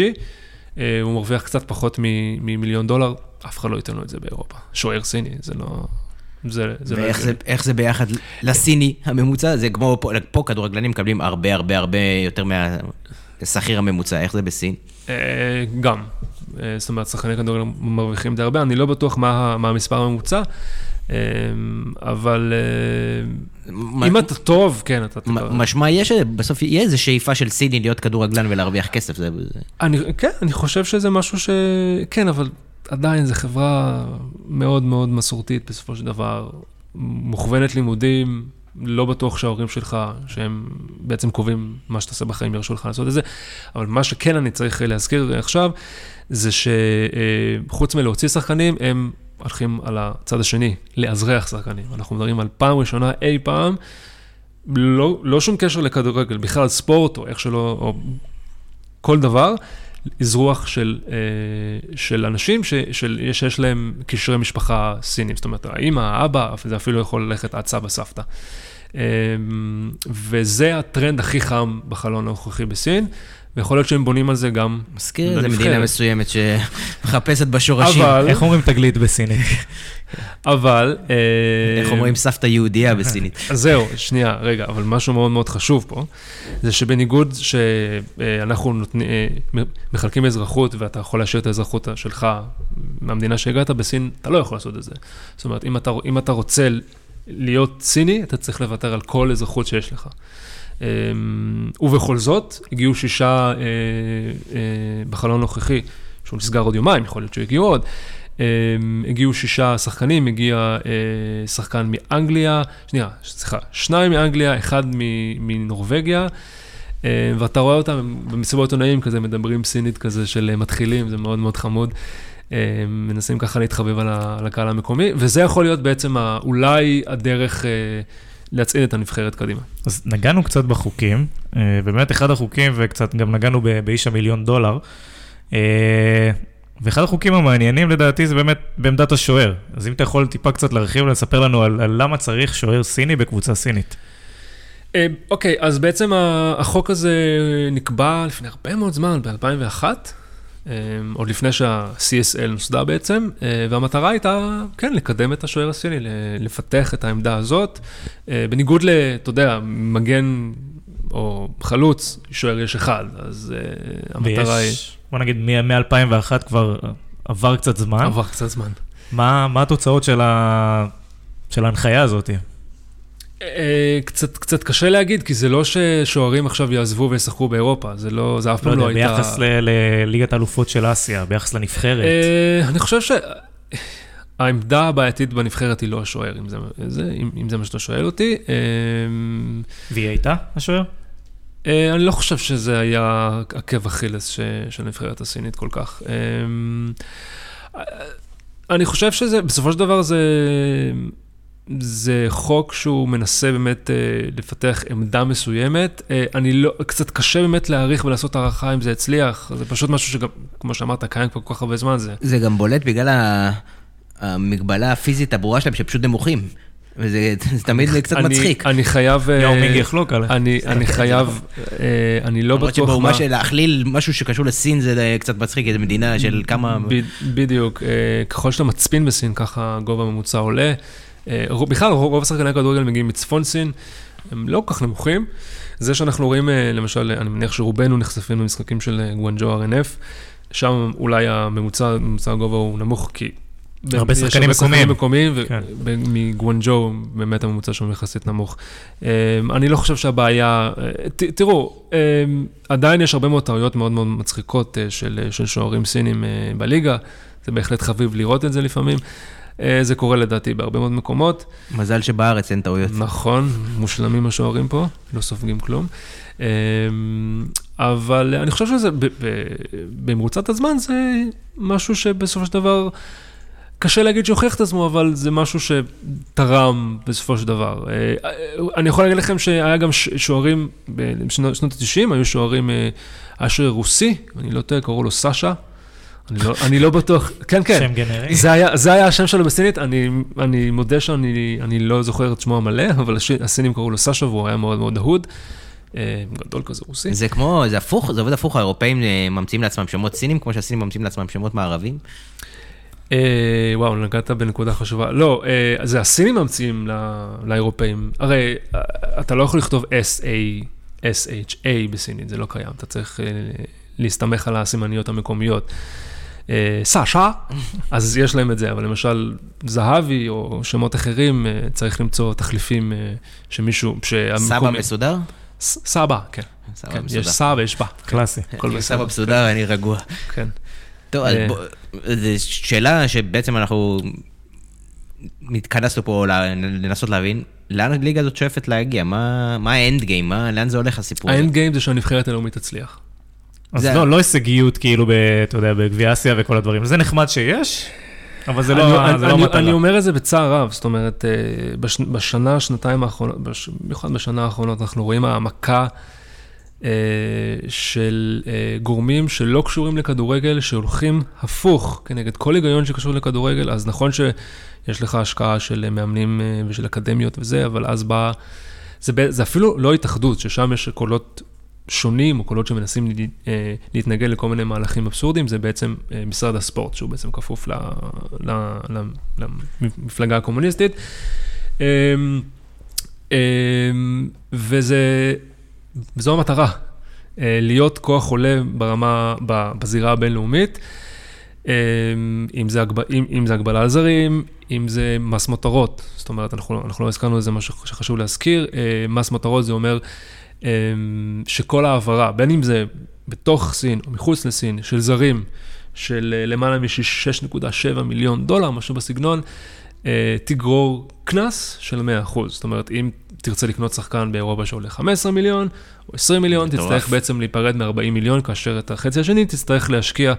אה, הוא מרוויח קצת פחות מ- ממיליון דולר, אף אחד לא ייתן לו את זה באירופה. שוער סיני, זה לא... זה, זה לא
ואיך זה,
הגיוני.
איך זה ביחד לסיני הממוצע? זה כמו, פה, פה כדורגלנים מקבלים הרבה הרבה הרבה יותר מהשכיר הממוצע, איך זה בסין?
אה, גם. אה, זאת אומרת, שחקני כדורגל מרוויחים די הרבה, אני לא בטוח מה, מה המספר הממוצע, אה, אבל
מה-
אם אתה טוב, כן, אתה...
מ- משמע יש, בסוף יהיה איזו שאיפה של סיני להיות כדורגלן ולהרוויח כסף, זה... זה-
אני, כן, אני חושב שזה משהו ש... כן, אבל עדיין זו חברה מאוד מאוד מסורתית בסופו של דבר, מוכוונת לימודים, לא בטוח שההורים שלך, שהם בעצם קובעים מה שאתה עושה בחיים, ירשו לך לעשות את זה, אבל מה שכן אני צריך להזכיר עכשיו, זה שחוץ מלהוציא שחקנים, הם הולכים על הצד השני, לאזרח שחקנים. אנחנו מדברים על פעם ראשונה אי פעם, לא, לא שום קשר לכדורגל, בכלל ספורט או איך שלא, או כל דבר, אזרוח של, אה, של אנשים ש, של, שיש להם קשרי משפחה סינים. זאת אומרת, האמא, האבא, זה אפילו יכול ללכת עד סבא, סבתא. אה, וזה הטרנד הכי חם בחלון הנוכחי בסין, ויכול להיות שהם בונים על זה גם
מזכיר איזה. מדינה מסוימת שמחפשת בשורשים.
אבל,
איך אומרים תגלית בסינית?
אבל... אה,
איך אומרים סבתא יהודייה בסינית.
זהו, שנייה, רגע, אבל משהו מאוד מאוד חשוב פה, זה שבניגוד שאנחנו נותנים, אה, מחלקים אזרחות ואתה יכול להשאיר את האזרחות שלך מהמדינה שהגעת, בסין אתה לא יכול לעשות את זה. זאת אומרת, אם אתה, אם אתה רוצה להיות סיני, אתה צריך לוותר על כל אזרחות שיש לך. אה, ובכל זאת, הגיעו שישה אה, אה, בחלון הנוכחי, שהוא נסגר עוד יומיים, יכול להיות שהגיעו עוד. אה, הגיעו שישה שחקנים, הגיע אה, שחקן מאנגליה, שנייה, סליחה, שניים מאנגליה, אחד מנורבגיה, אה, ואתה רואה אותם במסיבות עונאים כזה, מדברים סינית כזה של אה, מתחילים, זה מאוד מאוד חמוד. מנסים ככה להתחבב על הקהל המקומי, וזה יכול להיות בעצם אולי הדרך להצעיד את הנבחרת קדימה.
אז נגענו קצת בחוקים, באמת אחד החוקים, וקצת גם נגענו באיש המיליון דולר. אה, ואחד החוקים המעניינים לדעתי זה באמת בעמדת השוער. אז אם אתה יכול טיפה קצת להרחיב ולספר לנו על, על למה צריך שוער סיני בקבוצה סינית.
אה, אוקיי, אז בעצם החוק הזה נקבע לפני הרבה מאוד זמן, ב-2001, עוד לפני שה-CSL נוסדה בעצם, אה, והמטרה הייתה, כן, לקדם את השוער הסיני, לפתח את העמדה הזאת, אה, בניגוד ל, אתה יודע, מגן או חלוץ, שוער יש אחד, אז אה, המטרה היא...
ויש, בוא נגיד, מ-2001 כבר עבר קצת זמן.
עבר קצת זמן.
מה, מה התוצאות של, ה... של ההנחיה הזאת?
אה, קצת, קצת קשה להגיד, כי זה לא ששוערים עכשיו יעזבו וישחקו באירופה, זה לא, זה אף
לא
פעם לא
יודע,
הייתה...
ביחס ל- לליגת האלופות של אסיה, ביחס לנבחרת.
אה, אני חושב שהעמדה הבעייתית בנבחרת היא לא השוער, אם זה, אם, אם זה מה שאתה שואל אותי. אה,
והיא הייתה השוער?
אה, אני לא חושב שזה היה עקב אכילס של הנבחרת הסינית כל כך. אה, אני חושב שזה, בסופו של דבר זה... זה חוק שהוא מנסה באמת אה, לפתח עמדה מסוימת. אה, אני לא, קצת קשה באמת להעריך ולעשות הערכה אם זה הצליח. זה פשוט משהו שגם, כמו שאמרת, קיים כבר כל כך הרבה זמן. זה,
זה גם בולט בגלל המגבלה הפיזית הברורה שלהם, שפשוט נמוכים. וזה זה תמיד קצת
אני,
מצחיק.
אני חייב... אה,
יאו מינג יחלוק עליך.
אני, אני חייב, אה, אני לא
למרות
בטוח
שבאומה של להכליל משהו שקשור לסין זה קצת מצחיק, איזו מדינה של כמה...
בדיוק, אה, ככל שאתה מצפין בסין, ככה הגובה הממוצע עולה. אה, רוב- בכלל, רוב השחקני הכדורגל מגיעים מצפון סין, הם לא כל כך נמוכים. זה שאנחנו רואים, אה, למשל, אני מניח שרובנו נחשפים למשחקים של אה, גואנג'ו RNF, שם אולי הממוצע, ממוצע הגובה הוא נמוך, כי
הרבה שחקנים מקומיים.
מקומיים,
כן.
ומגוונג'ו באמת הממוצע שם יחסית נמוך. אמ, אני לא חושב שהבעיה, אה, ת- תראו, אמ, עדיין יש הרבה מאוד טעויות מאוד מאוד מצחיקות אה, של של שוערים סינים אה, בליגה, זה בהחלט חביב לראות את זה לפעמים. אה, זה קורה לדעתי בהרבה מאוד מקומות.
מזל שבארץ אין טעויות.
נכון, מושלמים השוערים פה, לא סופגים כלום. אמ, אבל אני חושב שזה, ב- ב- במרוצת הזמן זה משהו שבסופו של דבר, קשה להגיד שהוכיח את עצמו, אבל זה משהו שתרם בסופו של דבר. אה, אני יכול להגיד לכם שהיה גם שוערים, בשנות ה-90, היו שוערים, אה, היה שוער רוסי, אני לא טועה, קראו לו סאשה. אני לא, אני לא בטוח, כן, כן.
שם גנרי.
זה היה, זה היה השם שלו בסינית, אני, אני מודה שאני אני לא זוכר את שמו המלא, אבל הש, הסינים קראו לו סאשו והוא היה מאוד מאוד אהוד. אה, גדול כזה רוסי.
זה כמו, זה הפוך, זה עובד הפוך, האירופאים אה, ממציאים לעצמם שמות סינים, כמו שהסינים ממציאים לעצמם שמות מערבים.
אה, וואו, נגעת בנקודה חשובה. לא, אה, זה הסינים ממציאים ל- לאירופאים. הרי אה, אתה לא יכול לכתוב S-A, S-H-A בסינית, זה לא קיים. אתה צריך אה, להסתמך על הסימניות המקומיות. אה, סאשה, אז יש להם את זה, אבל למשל זהבי או שמות אחרים, אה, צריך למצוא תחליפים אה, שמישהו,
סבא מסודר?
ס- סבא, כן.
סבא
כן,
מסודר.
יש סבא, יש בא.
קלאסי.
בסדר.
סבא מסודר, אני רגוע.
כן.
טוב, אז
אה.
בוא, זו שאלה שבעצם אנחנו התכנסנו פה לנסות להבין, לאן הליגה הזאת שואפת להגיע? מה מה האנד גיים? מה- לאן זה הולך הסיפור הזה?
האנד גיים זה שהנבחרת הלאומית תצליח.
אז
זה-
לא, לא הישגיות כאילו, ב- אתה יודע, בגביע אסיה וכל הדברים. זה נחמד שיש, אבל זה
אני-
לא
אני-
זה לא
אני-
מטרה.
אני אומר את זה בצער רב, זאת אומרת, אה, בש- בשנה, שנתיים האחרונות, בש- במיוחד בשנה האחרונות, אנחנו רואים העמקה של אה, גורמים שלא קשורים לכדורגל, שהולכים הפוך כנגד כל היגיון שקשור לכדורגל, אז נכון שיש לך השקעה של מאמנים אה, ושל אקדמיות וזה, אבל אז בא, זה, זה אפילו לא התאחדות, ששם יש קולות שונים, או קולות שמנסים לה- אה, להתנגד לכל מיני מהלכים אבסורדיים, זה בעצם אה, משרד הספורט, שהוא בעצם כפוף ל- ל- ל- למפלגה הקומוניסטית. אמ, אמ, וזה, וזו המטרה, אה, להיות כוח עולה ברמה, בזירה הבינלאומית. אמ, אם זה, הגב, אם, אם זה הגבלה על זרים, אם זה מס מותרות, זאת אומרת, אנחנו, אנחנו לא הזכרנו את זה, משהו שחשוב להזכיר, אה, מס מותרות זה אומר שכל העברה, בין אם זה בתוך סין או מחוץ לסין, של זרים, של אה, למעלה מ-6.7 מיליון דולר, משהו בסגנון, אה, תגרור קנס של 100%. זאת אומרת, אם תרצה לקנות שחקן באירופה שעולה 15 מיליון או 20 מיליון. תצטרך בעצם להיפרד מ-40 מיליון, כאשר את החצי השני תצטרך להשקיע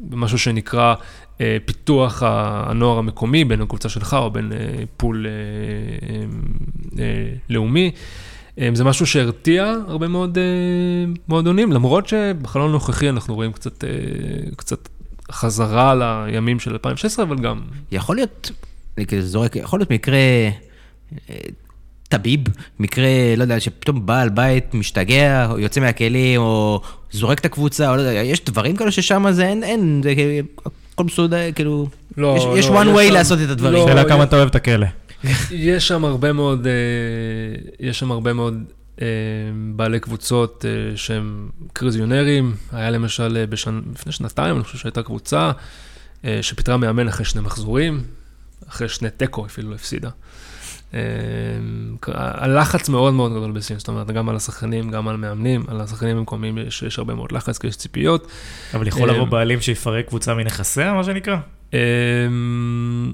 במשהו שנקרא אה, פיתוח הנוער המקומי, בין הקבוצה שלך או בין אה, פול אה, אה, אה, לאומי. אה, זה משהו שהרתיע הרבה מאוד אה, מועדונים, למרות שבחלון הנוכחי אנחנו רואים קצת, אה, קצת חזרה לימים של 2016, אבל גם
יכול להיות, אני כאילו זורק, יכול להיות מקרה אה, טביב, מקרה, לא יודע, שפתאום בעל בית משתגע, או יוצא מהכלים, או זורק את הקבוצה, או לא יודע, יש דברים כאלה ששם זה אין, אין, זה כאילו, הכל מסודר, כאילו,
לא,
יש,
לא,
יש
יש
one way
שם-
לעשות את הדברים.
לא,
שאלה
יש-
כמה אתה אוהב את הכלא.
יש שם הרבה מאוד, אה, יש שם הרבה מאוד אה, בעלי קבוצות אה, שהם קריזיונרים. היה למשל בשנ... לפני שנתיים, אני חושב שהייתה קבוצה שפיטרה מאמן אחרי שני מחזורים, אחרי שני תיקו אפילו לא הפסידה. אה, הלחץ מאוד מאוד גדול בסין, זאת אומרת, גם על השחקנים, גם על מאמנים, על השחקנים המקומיים יש, יש הרבה מאוד לחץ, כי יש ציפיות.
אבל יכול
אה,
לבוא בעלים שיפרק קבוצה מנכסיה, מה שנקרא?
אמ,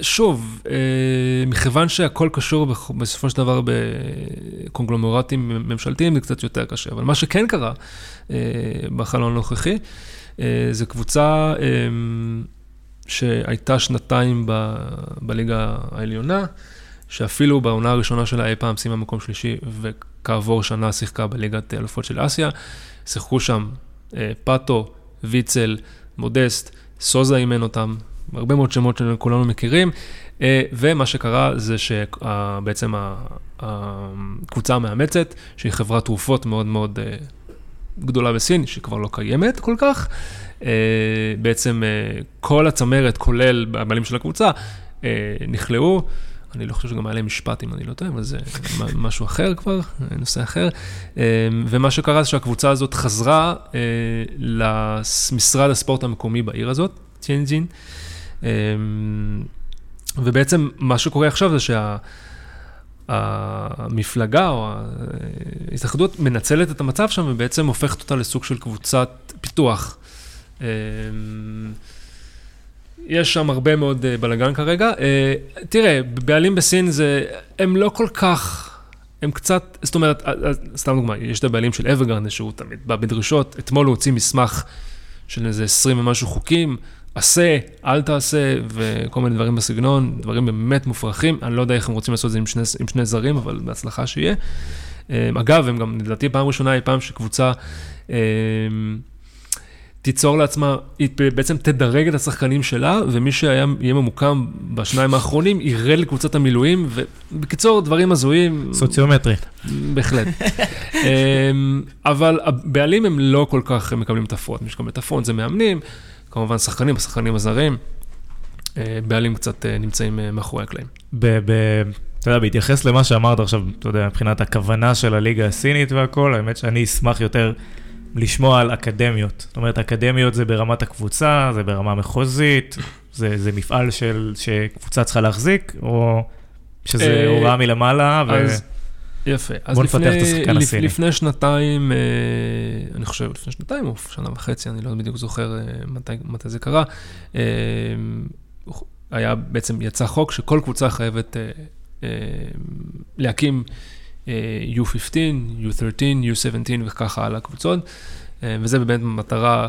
שוב, אה, מכיוון שהכל קשור בסופו של דבר בקונגלומרטים ממשלתיים, זה קצת יותר קשה. אבל מה שכן קרה אה, בחלון הנוכחי, אה, זה קבוצה אה, שהייתה שנתיים ב- בליגה העליונה, שאפילו בעונה הראשונה שלה אי פעם סיימה מקום שלישי, וכעבור שנה שיחקה בליגת אלופות של אסיה. שיחקו שם אה, פאטו, ויצל, מודסט, סוזה אימן אותם, הרבה מאוד שמות שכולנו מכירים, אה, ומה שקרה זה שבעצם הקבוצה המאמצת, שהיא חברת תרופות מאוד מאוד אה, גדולה בסין, שכבר לא קיימת כל כך, בעצם אה, כל הצמרת, כולל הבעלים של הקבוצה, אה, נכלאו. אני לא חושב שגם היה להם משפט, אם אני לא טועה, אבל זה משהו אחר כבר, נושא אחר. אה, ומה שקרה זה שהקבוצה הזאת חזרה אה, למשרד הספורט המקומי בעיר הזאת, טיאנג'ין. אמ, ובעצם מה שקורה עכשיו זה שהמפלגה או ההתאחדות מנצלת את המצב שם ובעצם הופכת אותה לסוג של קבוצת פיתוח. אמ, יש שם הרבה מאוד אה, בלאגן כרגע. אה, תראה, בעלים בסין זה, הם לא כל כך, הם קצת, זאת אומרת, אה, סתם דוגמא, יש את הבעלים של אברגרנד שהוא תמיד בא בדרישות, אתמול הוא הוציא מסמך של איזה 20 ומשהו חוקים, עשה, אל תעשה, וכל מיני דברים בסגנון, דברים באמת מופרכים. אני לא יודע איך הם רוצים לעשות את זה עם שני, עם שני זרים, אבל בהצלחה שיהיה. אגב, הם גם, לדעתי, פעם ראשונה אי פעם שקבוצה... תיצור לעצמה, היא בעצם תדרג את השחקנים שלה, ומי שהיה יהיה ממוקם בשניים האחרונים, ירד לקבוצת המילואים, ובקיצור, דברים הזויים.
סוציומטרי.
בהחלט. אמ, אבל הבעלים הם לא כל כך מקבלים את הפרונט, מי שקבל את הפרונט זה מאמנים, כמובן שחקנים, השחקנים הזרים, אה, בעלים קצת אה, נמצאים אה, מאחורי הקלעים.
אתה יודע, בהתייחס למה שאמרת עכשיו, אתה יודע, מבחינת הכוונה של הליגה הסינית והכל, האמת שאני אשמח יותר לשמוע על אקדמיות. זאת אומרת, אקדמיות זה ברמת הקבוצה, זה ברמה מחוזית, זה, זה מפעל של, שקבוצה צריכה להחזיק, או שזה אה, הוראה מלמעלה, ו...
אז, יפה. בוא נפתח את השחקן הסיני. לפני שנתיים, אה, אני חושב, לפני שנתיים או שנה וחצי, אני לא בדיוק זוכר אה, מתי, מתי זה קרה, היה בעצם, יצא חוק שכל קבוצה חייבת להקים U15, U13, U17 וככה על הקבוצות, אה, וזה באמת מטרה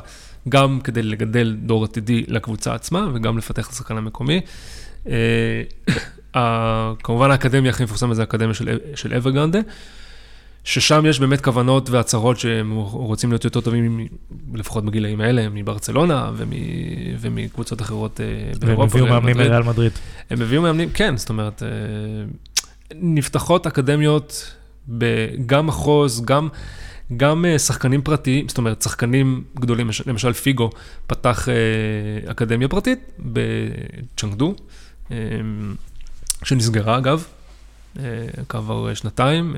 גם כדי לגדל דור עתידי לקבוצה עצמה וגם לפתח את השחקן המקומי. אה, כמובן האקדמיה הכי מפורסמת זה האקדמיה של, של אברגרנדה, ששם יש באמת כוונות והצהרות שהם רוצים להיות יותר טובים, לפחות בגילאים האלה, מברצלונה ומ, ומקבוצות אחרות אה,
באירופה. והם הביאו מאמנים מריאל מדריד.
הם הביאו מאמנים, כן, זאת אומרת, נפתחות אקדמיות גם מחוז, גם, גם אה, שחקנים פרטיים, זאת אומרת, שחקנים גדולים, למשל פיגו פתח אה, אקדמיה פרטית בצ'נגדו, אה, שנסגרה אגב. כעבור שנתיים,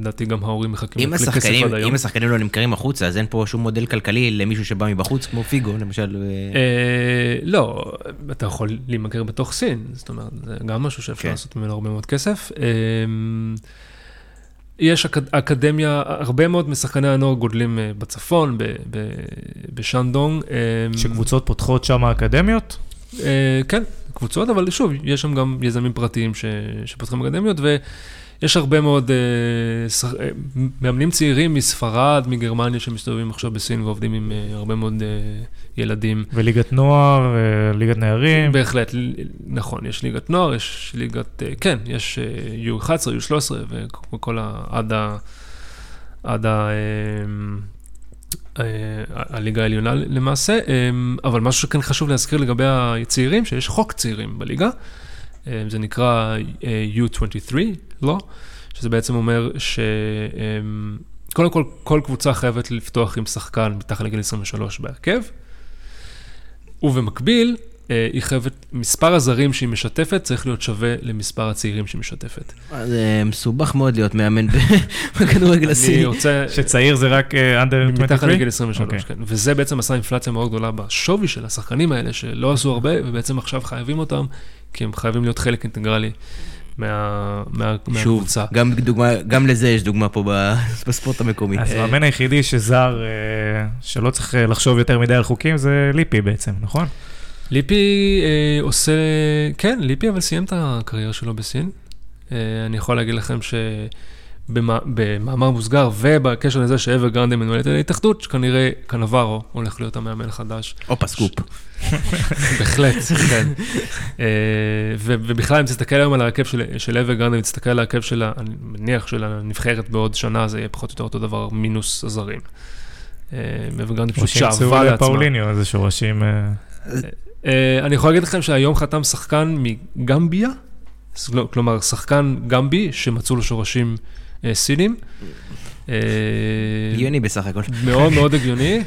לדעתי גם ההורים מחכים
לכסף עד היום. אם השחקנים לא נמכרים החוצה, אז אין פה שום מודל כלכלי למישהו שבא מבחוץ, כמו פיגו למשל.
לא, אתה יכול להימכר בתוך סין, זאת אומרת, זה גם משהו שאפשר כן. לעשות ממנו הרבה מאוד כסף. יש אק, אקדמיה, הרבה מאוד משחקני הנוער גודלים בצפון, בשנדונג.
שקבוצות פותחות שם אקדמיות?
כן, קבוצות, אבל שוב, יש שם גם יזמים פרטיים ש, שפותחים אקדמיות, ויש הרבה מאוד uh, שח... מאמנים צעירים מספרד, מגרמניה, שמסתובבים עכשיו בסין ועובדים עם uh, הרבה מאוד uh, ילדים.
וליגת נוער, uh, ליגת נערים.
בהחלט, נכון, יש ליגת נוער, יש ליגת, uh, כן, יש uh, U11, U13, וכל ה... עד ה... עד ה... אה, הליגה העליונה למעשה, אה, אבל משהו שכן חשוב להזכיר לגבי הצעירים, שיש חוק צעירים בליגה, אה, זה נקרא U23, לא? שזה בעצם אומר שקודם כל, כל קבוצה חייבת לפתוח עם שחקן מתחת לגיל 23 בהרכב, ובמקביל, אה, היא חייבת, מספר הזרים שהיא משתפת צריך להיות שווה למספר הצעירים שהיא משתפת.
זה מסובך מאוד להיות מאמן בכדורגל הסיני.
אני רוצה... שצעיר זה רק אה, under 23?
מתחת לגיל 23, אוקיי. כן. וזה בעצם עשה אינפלציה מאוד גדולה בשווי של השחקנים האלה, שלא עשו הרבה, ובעצם עכשיו חייבים אותם, כי הם חייבים להיות חלק אינטגרלי. מה, מה, מהקבוצה.
שוב, גם, דוגמה, גם לזה יש דוגמה פה בספורט המקומי.
אז המאמן היחידי שזר, אה, שלא צריך לחשוב יותר מדי על חוקים, זה ליפי בעצם, נכון?
ליפי אה, עושה, כן, ליפי אבל סיים את הקריירה שלו בסין. אה, אני יכול להגיד לכם שבמאמר מוסגר ובקשר לזה שאבר גרנדה מנוהלת על ההתאחדות, שכנראה קנברו הולך להיות המאמן החדש.
הופה סקופ.
בהחלט, כן. אה, ובכלל, אם תסתכל היום על ההרכב של אבר גרנדה, אם תסתכל על ההרכב של, אני מניח, של הנבחרת בעוד שנה, זה יהיה פחות או יותר אותו דבר, מינוס הזרים.
אה, אבר גרנדה פשוט שאהבה לעצמה. או שימצאו לפאוליניו איזה שורשים... אה,
אני יכול להגיד לכם שהיום חתם שחקן מגמביה, כלומר, שחקן גמבי שמצאו לו שורשים אה, סינים.
אה, הגיוני בסך הכל.
מאוד מאוד הגיוני.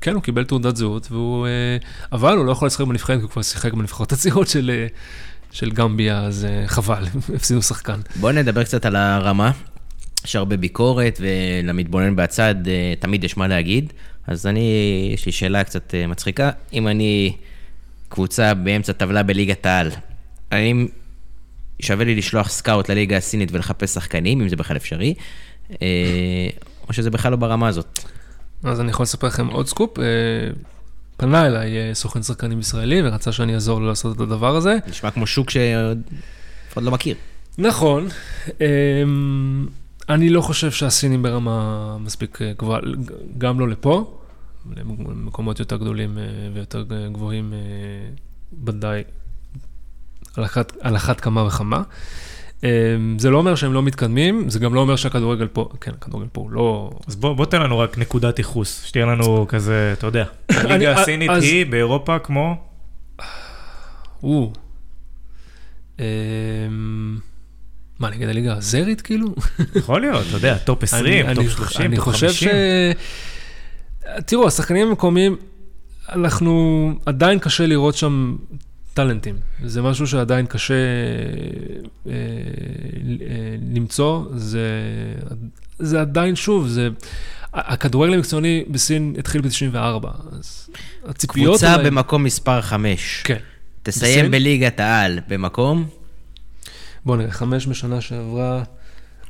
כן, הוא קיבל תעודת זהות, והוא... אבל הוא לא יכול לשחק בנבחרת, כי הוא כבר שיחק בנבחרות הצעירות של, של גמביה, אז חבל, הפסידו שחקן.
בואו נדבר קצת על הרמה. יש הרבה ביקורת, ולמתבונן בצד תמיד יש מה להגיד. אז אני, יש לי שאלה קצת אה, מצחיקה. אם אני קבוצה באמצע טבלה בליגת העל, האם שווה לי לשלוח scout לליגה הסינית ולחפש שחקנים, אם זה בכלל אפשרי, אה, או שזה בכלל לא ברמה הזאת?
אז אני יכול לספר לכם עוד סקופ. אה, פנה אליי סוכן שחקנים ישראלי ורצה שאני אעזור לו לעשות את הדבר הזה.
נשמע כמו שוק שעוד עוד לא מכיר.
נכון, אמ, אני לא חושב שהסינים ברמה מספיק אה, גבוהה, גם לא לפה, למקומות יותר גדולים אה, ויותר גבוהים, אה, ודאי על אחת, על אחת כמה וכמה. זה לא אומר שהם לא מתקדמים, זה גם לא אומר שהכדורגל פה, כן, הכדורגל פה הוא לא...
אז בוא, בוא תן לנו רק נקודת ייחוס, שתהיה לנו כזה, אתה יודע, הליגה הסינית
אז-
היא באירופה כמו...
או. מה, נגד הליגה הזרית כאילו?
יכול להיות, אתה יודע, top 20,
אני-
top
אני-
30,
אני
top
חושב
50.
ש... תראו, השחקנים המקומיים, אנחנו, עדיין קשה לראות שם טאלנטים. זה משהו שעדיין קשה אה, אה, למצוא. זה, זה עדיין, שוב, זה... הכדורגל המקצועני בסין התחיל ב-94, אז הציפיות...
קבוצה
אולי-
במקום מספר 5.
כן.
תסיים
בסין?
בליגת העל במקום?
בוא נראה, חמש בשנה שעברה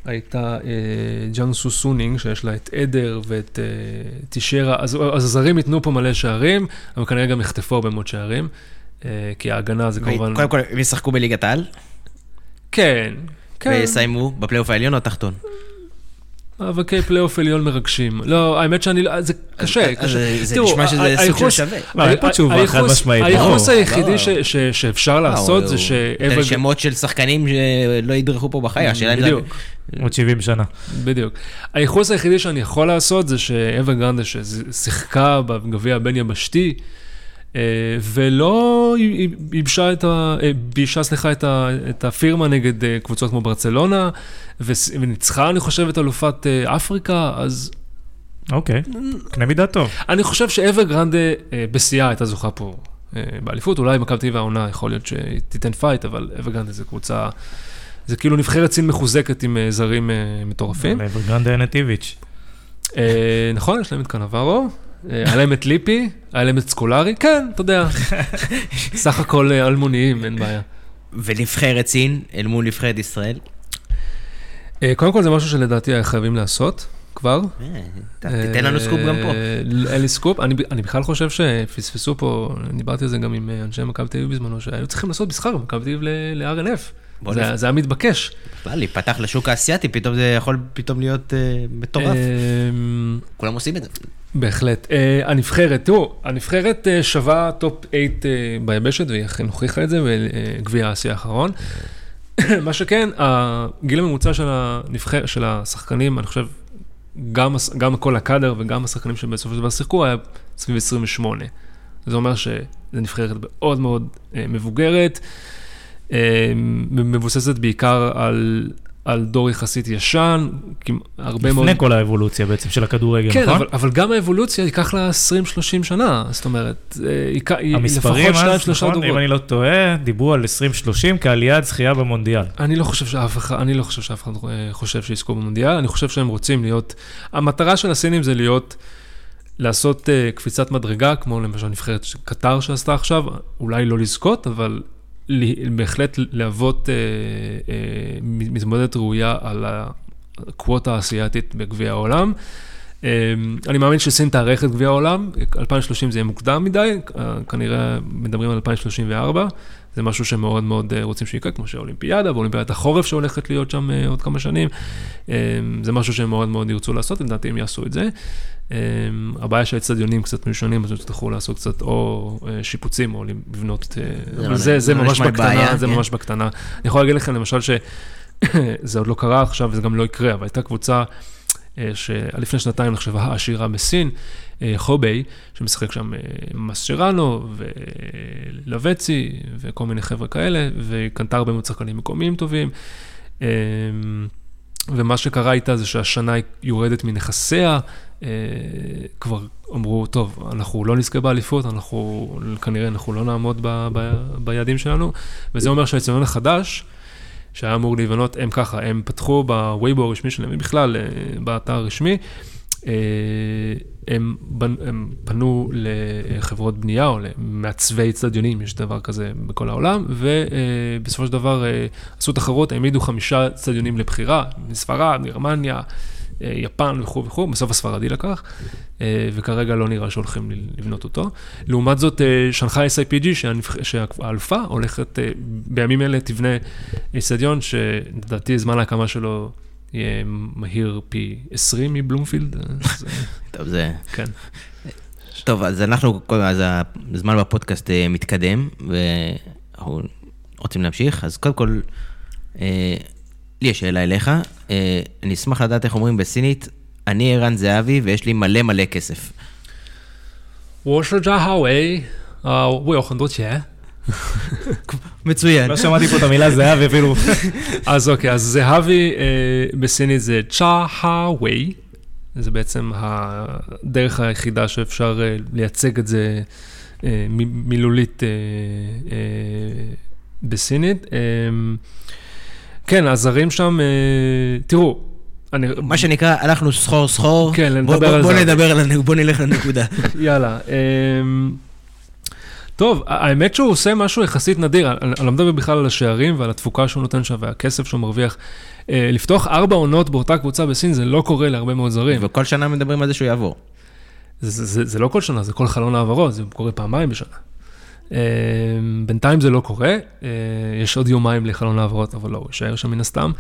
הייתה אה, ג'אנסו סונינג, שיש לה את אדר ואת אה, טיישיירה, אז, אז הזרים ייתנו פה מלא שערים, אבל כנראה גם יחטפו הרבה מאוד שערים, אה, כי ההגנה זה כמובן...
קודם כל, הם ישחקו בליגת העל?
כן, כן,
ויסיימו בפלייאוף העליון או התחתון?
מאבקי פלייאוף עליון מרגשים. לא, האמת שאני, לא- זה קשה,
אז-
קשה.
אז זה נשמע שזה סוג של שווה.
לא, אין פה תשובה חד משמעית,
הייחוס. היחידי
לא.
ש- ש- שאפשר לעשות זה
תן
שאבר...
שמות של שחקנים שלא ידרכו פה בחיים, השאלה אם זה...
בדיוק.
עוד 70 שנה.
בדיוק. הייחוס היחידי שאני יכול לעשות זה שאבר גרנדה ששיחקה בגביע הבין-יבשתי, אה, ולא ייבשה את ה... אה, ביישה, סליחה, את, ה... את הפירמה נגד אה, קבוצות כמו ברצלונה, וס- וניצחה, אני חושב, את אלופת אה, אפריקה, אז
אוקיי, קנה מידה טוב.
אני חושב שאבר גרנדה אה, בשיאה הייתה זוכה פה אה, באליפות, אולי מכבי תל אביב העונה יכול להיות שהיא תיתן fight, אבל אבר גרנדה זה קבוצה, זה כאילו נבחרת סין מחוזקת עם אה, זרים אה, מטורפים.
אברגרנדה ינטיביץ'.
אה, נכון, יש להם את קנברו, אה, היה להם את ליפי, היה להם את סקולרי, כן, אתה יודע, סך הכל אה, אלמוניים, אין בעיה.
ונבחרת סין אל מול נבחרת ישראל?
אה, קודם כל זה משהו שלדעתי חייבים לעשות, כבר.
אה, ת- תיתן לנו סקופ גם פה.
אה, אין לי סקופ, אני, בכלל חושב שפספסו פה, דיברתי על זה גם עם אה, אנשי מכבי תל אביב בזמנו, שהיו צריכים לעשות משחק בין מכבי תל אביב ל-R&F.
בוא
זה,
נפ-
זה היה מתבקש.
בכלל, להיפתח לשוק האסייתי, פתאום זה יכול פתאום להיות אה, מטורף.
אה,
כולם עושים את זה.
בהחלט. אה, הנבחרת, תראו, הנבחרת אה, שווה top 8 ביבשת, והיא אכן הוכיחה את זה בגביע האסיה האחרון. מה שכן, הגיל הממוצע של, הנבחר, של השחקנים, אני חושב, גם, גם כל הקאדר וגם השחקנים שבסופו של דבר שיחקו, היה סביב 28. זה אומר שזו נבחרת מאוד מאוד אה, מבוגרת, מבוססת בעיקר על, על דור יחסית ישן, הרבה מאוד...
לפני כל האבולוציה בעצם של הכדורגל,
כן,
נכון?
אבל, אבל גם האבולוציה ייקח לה 20-30 שנה, זאת אומרת, אה, ייקח-
המספרים אז, נכון, אם
דורות.
אני לא טועה, דיברו על 2030 כעליית זכייה במונדיאל.
אני לא חושב שאף אחד, אני לא חושב שאף אחד אה, חושב שיזכו במונדיאל, אני חושב שהם רוצים להיות, המטרה של הסינים זה להיות, לעשות uh, קפיצת מדרגה, כמו למשל נבחרת קטר שעשתה עכשיו, אולי לא לזכות, אבל בהחלט להוות uh, uh, מתמודדת ראויה על הקווטה האסייתית בגביע העולם. Um, אני מאמין שסין תארך את גביע העולם, 2030 זה יהיה מוקדם מדי, uh, כנראה מדברים על 2034. זה משהו שמאוד מאוד אה, רוצים שיקרה, כמו שהאולימפיאדה, ואולימפיאדת החורף שהולכת להיות שם אה, עוד כמה שנים. אה, זה משהו שהם מאוד מאוד ירצו לעשות, לדעתי הם יעשו את זה. אה, הבעיה שהאצטדיונים קצת מיושנים, אז יצטרכו לעשות קצת או אה, שיפוצים או לבנות, אה,
זה
אבל
לא-
זה,
לא
ממש בקטנה, זה
כן.
ממש בקטנה. אני יכול להגיד לכם למשל שזה עוד לא קרה עכשיו וזה גם לא יקרה, אבל הייתה קבוצה אה, שלפני שנתיים נחשבה העשירה בסין, אה, חוביי, שמשחק שם מסצ'רנו ולווצי וכל מיני חבר'ה כאלה, והיא קנתה הרבה מאוד שחקנים מקומיים טובים. ומה שקרה איתה זה שהשנה היא יורדת מנכסיה, אה, כבר אמרו, טוב, אנחנו לא נזכה באליפות, אנחנו כנראה אנחנו לא נעמוד ב, ב, ביעדים שלנו, וזה אומר שהאצטדיון החדש, שהיה אמור להיבנות, הם ככה, הם פתחו בווייבו הרשמי שלהם, בכלל, אה, באתר הרשמי, אה, הם, הם פנו לחברות בנייה או למעצבי אצטדיונים, יש דבר כזה בכל העולם, ובסופו של דבר עשו תחרות, העמידו חמישה אצטדיונים לבחירה, מספרד, גרמניה, יפן וכו' וכו', בסוף הספרדי לקח, וכרגע לא נראה שהולכים לבנות אותו. לעומת זאת, שנגחאי SIPG, שהאלופה הולכת, בימים אלה תבנה אצטדיון, שלדעתי זמן ההקמה שלו יהיה מהיר פי 20 מבלומפילד.
טוב, זה...
כן.
טוב, אז אנחנו, אז הזמן בפודקאסט מתקדם, ואנחנו רוצים להמשיך, אז קודם כל, לי יש שאלה אליך, אני אשמח לדעת איך אומרים בסינית, אני ערן זהבי ויש לי מלא מלא כסף.
我是张哈维，啊，我有很多钱。
מצוין.
לא שמעתי פה את המילה זהבי אפילו.
אז אוקיי, אז זהבי אה, בסינית זה צ'ה הווי, זה בעצם הדרך היחידה שאפשר אה, לייצג את זה אה, מילולית בסינית. כן, הזרים שם, תראו, אני...
מה שנקרא, הלכנו סחור סחור.
כן,
בוא-
נדבר
בוא-
על
בוא
זה.
נדבר על הנקודה, בוא.
יאללה. טוב, האמת שהוא עושה משהו יחסית נדיר, אני לא מדבר בכלל על השערים ועל התפוקה שהוא נותן שם והכסף שהוא מרוויח. אה, לפתוח ארבע עונות באותה קבוצה בסין זה לא קורה להרבה מאוד זרים.
וכל שנה מדברים על זה שהוא יעבור.
זה, זה, זה לא כל שנה, זה כל חלון העברות, זה קורה פעמיים בשנה. אמ, בינתיים זה לא קורה, אה, יש עוד יומיים לחלון העברות, אבל לא, הוא יישאר שם מן הסתם.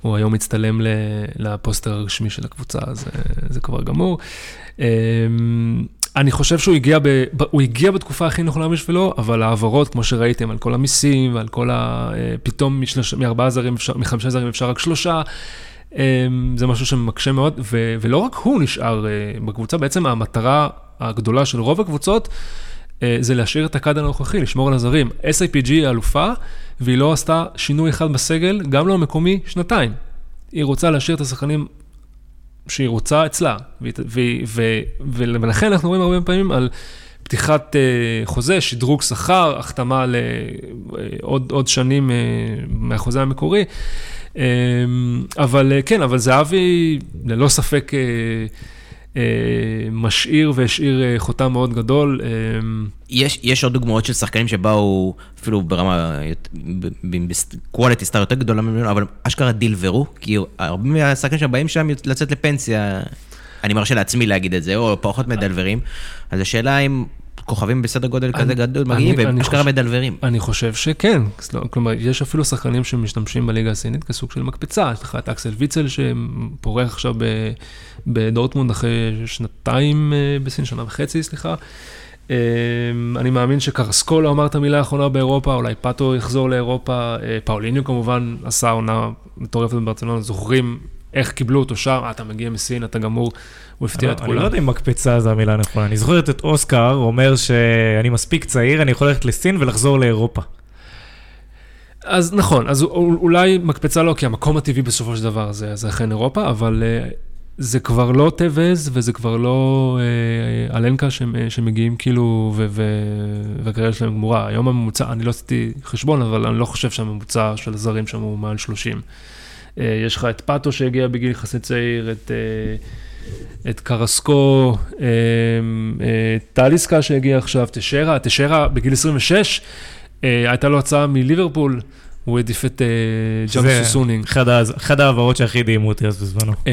הוא היום מצטלם לפוסטר הרשמי של הקבוצה, אז אה, זה כבר גמור. אני חושב שהוא הגיע, ב- הוא הגיע בתקופה הכי נכונה בשבילו, אבל ההעברות, כמו שראיתם, על כל המיסים ועל כל ה... אה, פתאום משלוש, מארבעה זרים, אפשר, מחמישה זרים אפשר רק שלושה. אמ, זה משהו שמקשה מאוד, ו- ולא רק הוא נשאר אה, בקבוצה, בעצם המטרה הגדולה של רוב הקבוצות אה, זה להשאיר את הקאד הנוכחי, לשמור על הזרים. SIPG היא אלופה, והיא לא עשתה שינוי אחד בסגל, גם לא המקומי, שנתיים. היא רוצה להשאיר את השחקנים שהיא רוצה אצלה, ולכן אנחנו רואים הרבה פעמים על פתיחת אה, חוזה, שדרוג שכר, החתמה לעוד עוד שנים אה, מהחוזה המקורי. אה, אבל אה, כן, אבל זהבי ללא ספק אה, אה, משאיר והשאיר אה, חותם מאוד גדול. אה,
יש, יש עוד דוגמאות של שחקנים שבאו אפילו ברמה, בקואליטי סטאר יותר גדולה ממנו, אבל אשכרה דילברו, כי הרבה מהשחקנים שבאים שם לצאת לפנסיה, אני מרשה לעצמי להגיד את זה, או פחות מדלברים, אז השאלה אם כוכבים בסדר גודל כזה
אני-
גדול
אני-
מגיעים, ואשכרה
חושב-
מדלברים.
אני חושב שכן, כלומר, יש אפילו שחקנים שמשתמשים בליגה הסינית כסוג של מקפצה, יש לך את אקסל ויצל שפורח עכשיו בדורטמונד אחרי שנתיים אה, בסין, שנה וחצי, סליחה. אה, אני מאמין שקרסקו לא אמר את המילה האחרונה באירופה, אולי פאטו יחזור לאירופה, אה, פאוליניו כמובן עשה עונה מטורפת בברצלונה, זוכרים איך קיבלו אותו שם, "אה, אתה מגיע מסין, אתה גמור, הוא הפתיע את
אני לא
כולם.
יודע אם מקפצה זו המילה הנכונה. אני זוכר את אוסקר אומר שאני מספיק צעיר, אני יכול ללכת לסין ולחזור לאירופה.
אז נכון, אז אול- אולי מקפצה לא, כי המקום הטבעי בסופו של דבר זה, זה אכן אירופה, אבל uh, זה כבר לא טווז וזה כבר לא uh, אלנקה שמ, שמגיעים כאילו, והקריירה שלהם גמורה. היום הממוצע, אני לא עשיתי חשבון, אבל אני לא חושב שהממוצע של הזרים שם הוא מעל 30. Uh, יש לך את פאטו שהגיע בגיל יחסי צעיר, את... Uh, את קרסקו, uh, uh, טליסקה שהגיע עכשיו, תשרה, תשרה בגיל 26, uh, הייתה לו הצעה מליברפול, הוא העדיף את ג'אם
זה
סוסונינג.
אחד ה- אחד ההעברות שהכי הדהימו אותי אז בזמנו.
אה,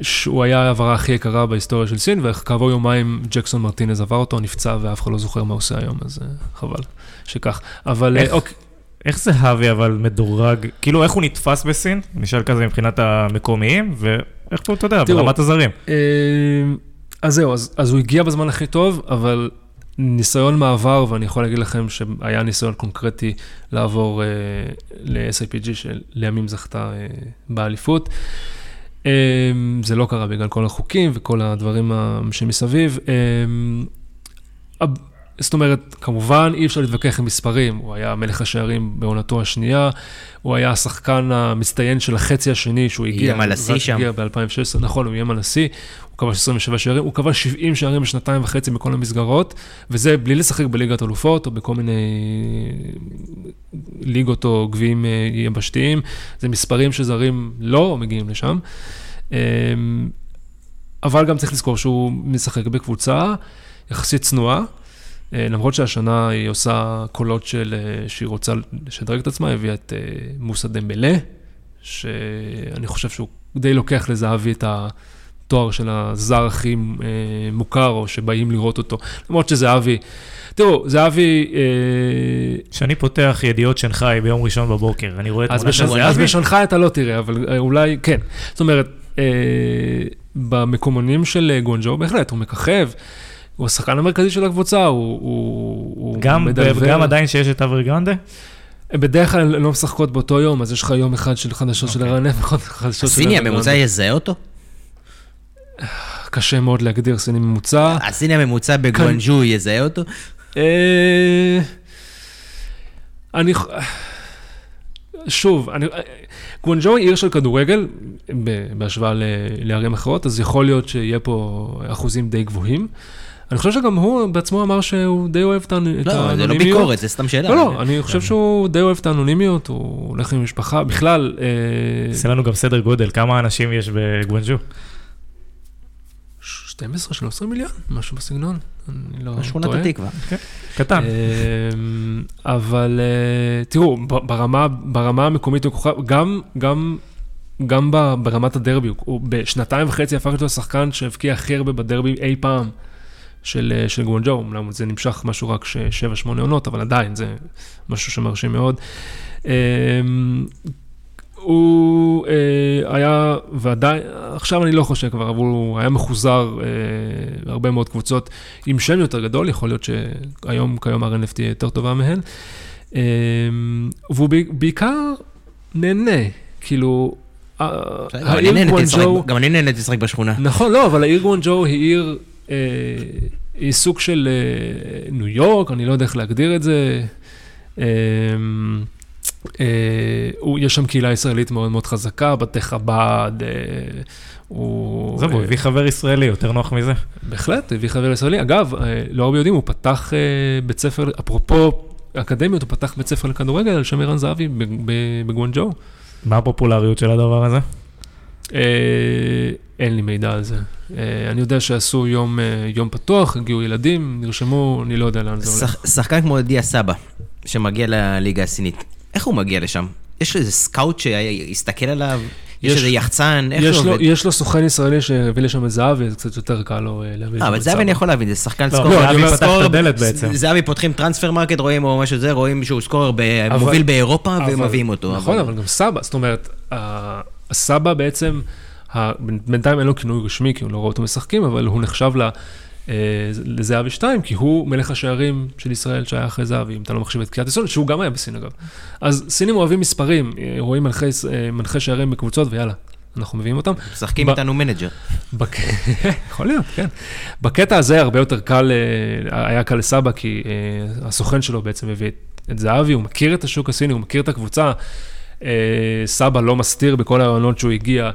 שהוא היה ההעברה הכי יקרה בהיסטוריה של סין, וכעבור יומיים ג'קסון מרטינז עבר אותו, נפצע ואף אחד לא זוכר מה הוא עושה היום, אז אה, חבל שכך. אבל אה,
איך?
אוקיי,
איך זהבי אבל מדורג, כאילו איך הוא נתפס בסין? נשאל כזה מבחינת המקומיים, ואיך הוא, אתה יודע,
תראו,
ברמת הזרים.
אה, אז זהו, אז, אז הוא הגיע בזמן הכי טוב, אבל ניסיון מעבר, ואני יכול להגיד לכם שהיה ניסיון קונקרטי לעבור אה, ל-SIPG, שלימים זכתה אה, באליפות. אה, זה לא קרה בגלל כל החוקים וכל הדברים שמסביב. אה, זאת אומרת, כמובן אי אפשר להתווכח עם מספרים, הוא היה מלך השערים בעונתו השנייה, הוא היה השחקן המצטיין של החצי השני שהוא הגיע,
איים על השיא שם.
הגיע ב-2016, נכון, הוא איים על השיא, הוא כבש 27 שערים, הוא כבש 70 שערים בשנתיים וחצי בכל המסגרות, וזה בלי לשחק בליגת אלופות או בכל מיני ליגות או גביעים אה, יבשתיים, זה מספרים שזרים לא מגיעים לשם. אמ, אבל גם צריך לזכור שהוא משחק בקבוצה יחסית צנועה, למרות שהשנה היא עושה קולות של, אה, שהיא רוצה לשדרג את עצמה, הביאה את אה, מוסא דמבלה, שאני חושב שהוא די לוקח לזהבי את התואר של הזר הכי מוכר, או שבאים לראות אותו. למרות שזהבי, תראו, זהבי...
כשאני פותח ידיעות שנגחאי ביום ראשון בבוקר, אני רואה תמונה של זהבי.
אז בשנגחאי אתה לא תראה, אבל אולי כן. זאת אומרת, במקומונים של גונג'ו, בהחלט, הוא מככב. הוא השחקן המרכזי של הקבוצה, הוא, הוא,
גם, מדבר. גם עדיין שיש את אברי גרנדה?
בדרך כלל לא משחקות באותו יום, אז יש לך יום אחד של חדשות של הרענף, אוקיי. חדשות
של... הסיני הממוצע יזהה אותו?
קשה מאוד להגדיר סיני ממוצע.
הסיני הממוצע בגואנג'ו יזהה אותו? אה,
אני... שוב, אני... גואנג'ו היא עיר של כדורגל, בהשוואה לערים אחרות, אז יכול להיות שיהיה פה אחוזים די גבוהים. אני חושב שגם הוא בעצמו אמר שהוא די אוהב את האנונימיות.
לא, זה לא ביקורת, זה סתם שאלה.
לא, לא, אני חושב שהוא די אוהב את האנונימיות, הוא הולך עם משפחה, בכלל...
עושה לנו גם סדר גודל, כמה אנשים יש בגוונג'ו?
12-13 מיליון, משהו בסגנון, אני לא טועה.
שכונת התקווה.
כן, קטן.
אמ, אבל אה, תראו, ברמה המקומית, גם, גם, גם ברמת הדרבי, הוא בשנתיים וחצי הפך להיות השחקן שהבקיע הכי הרבה בדרבי אי פעם. של, אה, של גוונג'ו, אומנם זה נמשך משהו רק 7-8 עונות, אבל עדיין זה משהו שמרשים מאוד. אמ, הוא אה, היה, ועדיין, עכשיו אני לא חושב כבר, אבל הוא היה מחוזר אה, הרבה מאוד קבוצות עם שם יותר גדול, יכול להיות שהיום, כיום RNF תהיה יותר טובה מהן. אה, והוא בעיקר נהנה, כאילו,
העיר. גם אני נהניתי לשחק בשכונה.
נכון, לא, אבל העיר גוונג'ו היא עיר, היא סוג של ניו יורק, אני לא יודע איך להגדיר את זה. אה, יש שם קהילה ישראלית מאוד מאוד חזקה, בתי חב"ד, אה,
הוא... זהו, הוא הביא חבר ישראלי, יותר נוח מזה.
בהחלט, הביא חבר ישראלי. אגב, אה, לא הרבה יודעים, הוא פתח בית ספר, אפרופו אקדמיות, הוא פתח בית ספר לכדורגל על שם ערן זהבי בגוונג'ו.
מה הפופולריות של הדבר הזה?
אין לי מידע על זה. אני יודע שעשו יום, יום פתוח, הגיעו ילדים, נרשמו, אני לא יודע לאן זה הולך.
שחקן כמו דיה סבא, שמגיע לליגה הסינית, איך הוא מגיע לשם? יש איזה סקאוט שיסתכל עליו? יש איזה יחצן? איך זה עובד?
יש לו סוכן ישראלי שהביא לשם את זהבי, זה קצת יותר קל לו אה, להביא
לשם את זהבי. אבל זהבי אני יכול להבין, זה שחקן
לא, scorer. זהבי פתח את הדלת בעצם.
זהבי פותחים Transfermarkt, רואים או משהו זה, רואים שהוא scorer מוביל באירופה ומביאים אותו.
נכון, אבל גם סבא, זאת אומרת, הסבא בעצם, בינתיים אין לו כינוי רשמי, כי הוא לא רואה אותו משחקים, אבל הוא נחשב אה, לזהבי 2, כי הוא מלך השערים של ישראל שהיה אחרי זהבי, אם אתה לא מחשיב את קיארטנסון, שהוא גם היה בסין אגב. אז סינים אוהבים מספרים, אה, רואים מלכי, אה, מלכי שערים בקבוצות ויאללה, אנחנו מביאים אותם.
משחקים ב... איתנו manager.
בק... יכול להיות, כן. בקטע הזה הרבה יותר קל, היה קל לסבא, כי הסוכן שלו בעצם הביא את זהבי, הוא מכיר את השוק הסיני, הוא מכיר את הקבוצה. סבא לא מסתיר בכל הרעיונות שהוא הגיע.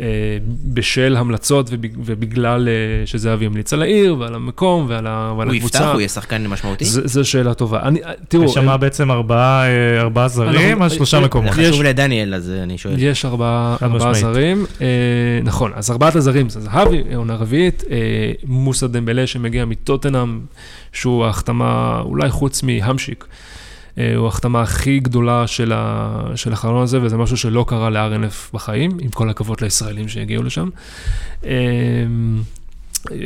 אה, בשל המלצות ובגלל אה, שזהבי המליץ על העיר ועל המקום ועל הקבוצה.
הוא יפתח, הוא יהיה שחקן משמעותי?
זו שאלה טובה. אני, אה, תראו...
יש שם בעצם ארבעה זרים על שלושה מקומות.
חשוב לדניאל, אז אני שואל.
יש ארבעה זרים. נכון, אז ארבעת הזרים זה זהבי, עונה רביעית, מוסא דמבלה שמגיע מטוטנאם, שהוא ההחתמה אולי חוץ מהמשיק. אה, הוא ההחתמה הכי גדולה של, ה, של החלון הזה, וזה משהו שלא קרה ל-RNF בחיים, עם כל הכבוד לישראלים שהגיעו לשם. אה, אה,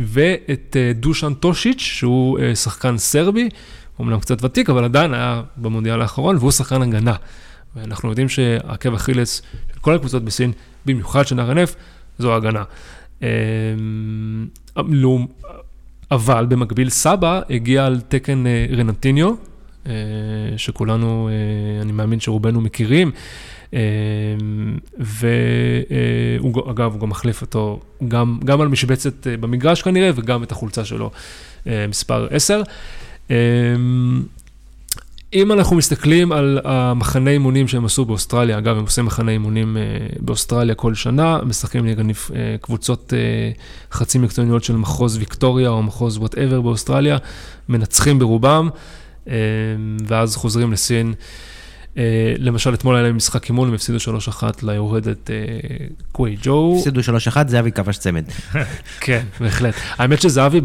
ואת דושן טושיץ', שהוא שחקן סרבי, הוא אמנם קצת ותיק, אבל עדיין היה במונדיאל האחרון, והוא שחקן הגנה. ואנחנו יודעים שעקב אכילס של כל הקבוצות בסין, במיוחד של RNF, זו ההגנה. אבל במקביל סבא הגיע על תקן רנטיניו, שכולנו, אני מאמין שרובנו מכירים. ואגב, הוא גם מחליף אותו גם, גם על משבצת במגרש כנראה, וגם את החולצה שלו, מספר 10. אם אנחנו מסתכלים על המחנה אימונים שהם עשו באוסטרליה, אגב, הם עושים מחנה אימונים אה, באוסטרליה כל שנה, משחקים נגד אה, קבוצות אה, חצי מקצועניות של מחוז ויקטוריה או מחוז whatever באוסטרליה, מנצחים ברובם, ואז חוזרים לסין. למשל, אתמול היה להם משחק אימון, הם הפסידו 3-1 ליורדת גוויג'ואו.
הפסידו 3-1, זהבי כבש צמד.
כן, בהחלט. האמת שזהבי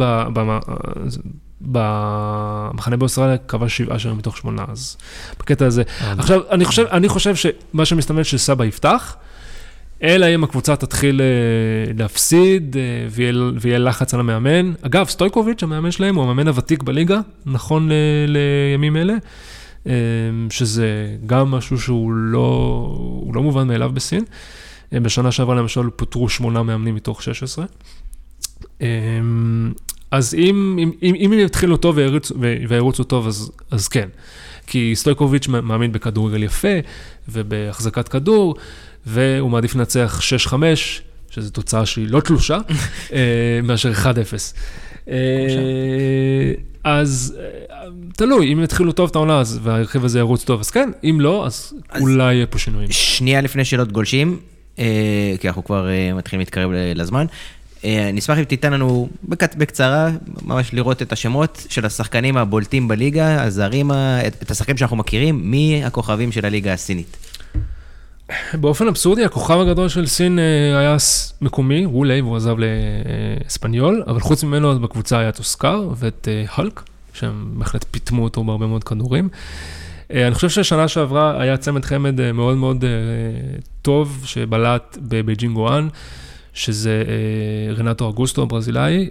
במחנה באוסטרליה קבע שבעה שערים מתוך שמונה, אז בקטע הזה. עכשיו, אני חושב, אני חושב שמה שמסתמן שסבא יפתח, אלא אם הקבוצה תתחיל אה, להפסיד אה, ויהיה לחץ על המאמן. אגב, סטויקוביץ', המאמן שלהם, הוא המאמן הוותיק בליגה, נכון לימים אלה, אה, שזה גם משהו שהוא לא, לא מובן מאליו בסין. בשנה שעברה למשל פוטרו שמונה מאמנים מתוך 16. אז אם, אם, אם, אם הם יתחילו טוב וירוצו טוב, אז, אז כן. כי סטויקוביץ' מאמין בכדורגל יפה ובהחזקת כדור, והוא מעדיף לנצח 6-5, שזו תוצאה שהיא לא תלושה, אה, מאשר 1-0. אה, אז אה, תלוי, אם יתחילו טוב את העונה והרכיב הזה ירוץ טוב, אז כן, אם לא, אז אולי יהיה פה שינויים.
שנייה לפני שאלות גולשים, כי אנחנו כבר מתחילים להתקרב לזמן. אה, אני אשמח אם תיתן לנו בקצרה, ממש לראות את השמות של השחקנים הבולטים בליגה, הזרים, את השחקנים שאנחנו מכירים, מי הכוכבים של הליגה הסינית.
באופן אבסורדי, הכוכב הגדול של סין אה, היה מקומי, וולאי, והוא עזב לאספניול, אבל חוץ ממנו אז בקבוצה היה את אוסקר ואת הלק, אה, שהם בהחלט פיטמו אותו בהרבה מאוד כדורים. אני חושב שהשנה שעברה היה צמד חמד מאוד מאוד טוב, שבלט בבייג'ינג גואואן. שזה אה, רנטו אוגוסטו הברזילאי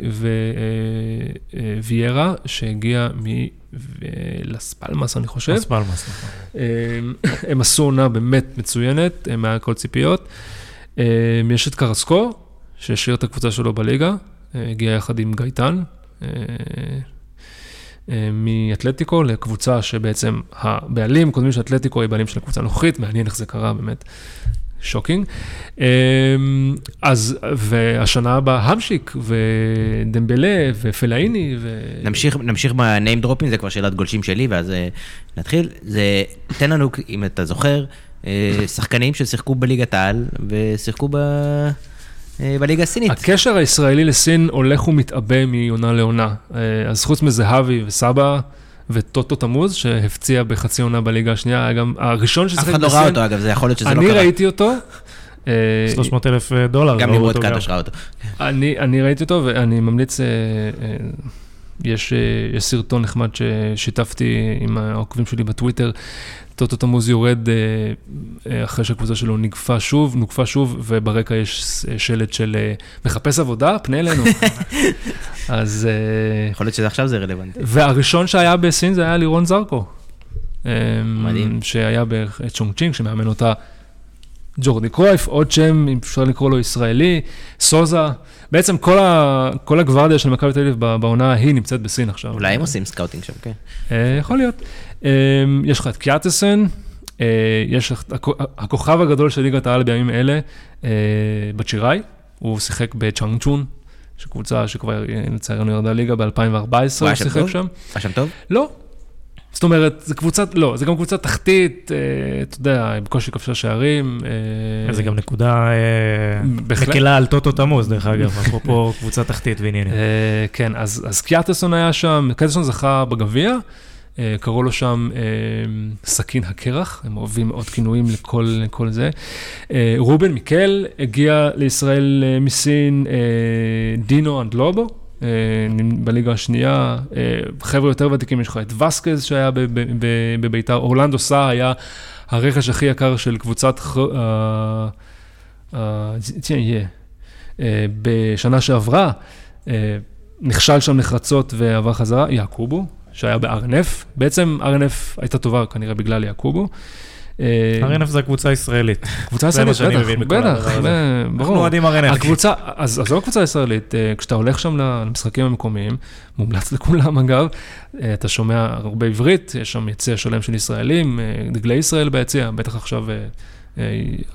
וויירה, אה, אה, שהגיע מלס פלמאס, אני חושב.
לס פלמאס, נכון.
הם עשו עונה באמת מצוינת, הם מעל כל ציפיות. יש את קרסקו, שהשאיר את הקבוצה שלו בליגה, הגיע יחד עם גייטן. מאתלטיקו לקבוצה שבעצם הבעלים, קודמים של אתלטיקו, היא בעלים של הקבוצה הנוכחית, מעניין איך זה קרה באמת. shocking. אמ, אז, והשנה הבאה המשיק ודמבלה ופלאיני ו...
נמשיך, נמשיך ב name drop ים, זה כבר שאלת גולשים שלי, ואז אה, נתחיל. זה, תן לנו, אם אתה זוכר, אה, שחקנים ששיחקו בליגת העל ושיחקו ב... אה, בליגה הסינית.
הקשר הישראלי לסין הולך ומתעבה מעונה לעונה. אז חוץ מזהבי וסבא, וטוטו תמוז, שהפציע בחצי עונה בליגה השנייה, היה גם הראשון
ששיחק בסין. אף אחד לא ראה אותו, אגב, זה יכול להיות שזה לא
קרה. אני ראיתי אותו.
300 אה, אלף אה, דולר.
גם נמרוד קטש ראה אותו.
אני ראיתי אותו, ואני ממליץ, אה, יש סרטון נחמד ששיתפתי עם העוקבים שלי בטוויטר, טוטו תמוז יורד אה, אה, אחרי שהקבוצה שלו נגפה שוב, נוגפה שוב, וברקע יש שלט של אה, מחפש עבודה, פנה אלינו. אז...
יכול להיות שעכשיו זה רלוונטי.
והראשון שהיה בסין זה היה לירון זרקו. מדהים. שהיה בצ'ונג צ'ינג, שמאמן אותה ג'ורדי קרויף, עוד שם, אם אפשר לקרוא לו ישראלי, סוזה. בעצם כל, ה, כל הגוורדיה של מכבי תל אביב בעונה ההיא נמצאת בסין עכשיו.
אולי הם עושים scouting שם, כן.
יכול להיות. אמ, יש לך את קיארטנסון, אה, יש לך, הכוכב הגדול של ליגת העל בימים אלה, אה, בצ'יראי, הוא שיחק בצ'אנג שקבוצה שכבר לצערנו ירדה ליגה ב-2014, הוא שיחק שם.
היה שם טוב?
לא. זאת אומרת, זה קבוצה, לא, זה גם קבוצה תחתית, אה, אתה יודע, בקושי כבשה שערים.
זה גם נקודה מקלה על טוטו תמוז, דרך אגב, אפרופו קבוצה תחתית ועניינים.
כן, אז קיאטסון היה שם, קיאטסון זכה בגביע. אה, קראו לו שם אה, סכין הקרח, הם אוהבים עוד כינויים לכל, לכל זה. אה, רובן מיקל הגיע לישראל מסין, דינו אנדלובו. בליגה השנייה, חבר'ה יותר ותיקים, יש לך את וסקז שהיה בביתר, אורלנדו סא היה הרכש הכי יקר של קבוצת, בשנה שעברה, נכשל שם נחרצות ועבר חזרה, יעקובו, שהיה בארנף. בעצם ארנף הייתה טובה כנראה בגלל יעקובו. אה,
RNF זה הקבוצה הישראלית.
קבוצה ישראלית, בטח, בטח. זה
אנחנו
ברור.
אוהדים RNF.
הקבוצה, אז זו הקבוצה הישראלית, אה, כשאתה הולך שם למשחקים המקומיים, מומלץ לכולם אגב, אה, אתה שומע הרבה עברית, יש שם יציע שלם של ישראלים, דגלי ישראל ביציע, בטח עכשיו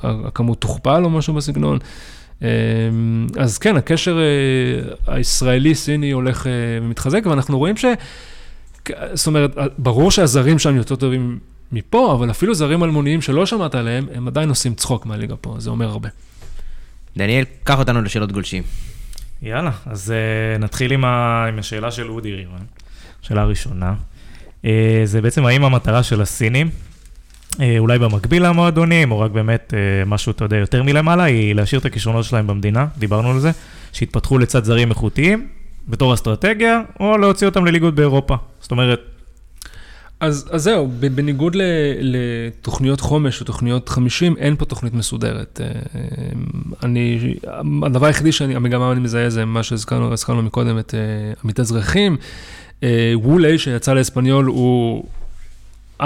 הכמות תוכפל או משהו בסגנון. אז כן, הקשר הישראלי-סיני הולך ומתחזק, ואנחנו רואים ש... זאת אומרת, ברור שהזרים שם יותר טובים מפה, אבל אפילו זרים אלמוניים שלא שמעת עליהם, הם עדיין עושים צחוק מהליגה פה, זה אומר הרבה.
דניאל, קח אותנו לשאלות גולשים.
יאללה, אז uh, נתחיל עם, ה... עם השאלה של אודי ריבן. שאלה ראשונה. Uh, זה בעצם האם המטרה של הסינים, uh, אולי במקביל למועדונים, או רק באמת uh, משהו, אתה יודע, יותר מלמעלה, היא להשאיר את הכישרונות שלהם במדינה, דיברנו על זה, שיתפתחו לצד זרים איכותיים, בתור אסטרטגיה, או להוציא אותם לליגות באירופה. זאת אומרת,
אז, אז זהו, בניגוד לתוכניות חומש או תוכניות 50, אין פה תוכנית מסודרת. אה, אני, הדבר היחידי שאני, המגמה אני מזהה זה מה שהזכרנו הזכרנו מקודם, את אה, עמית אזרחים. אה, וולאי שיצא לאספניול הוא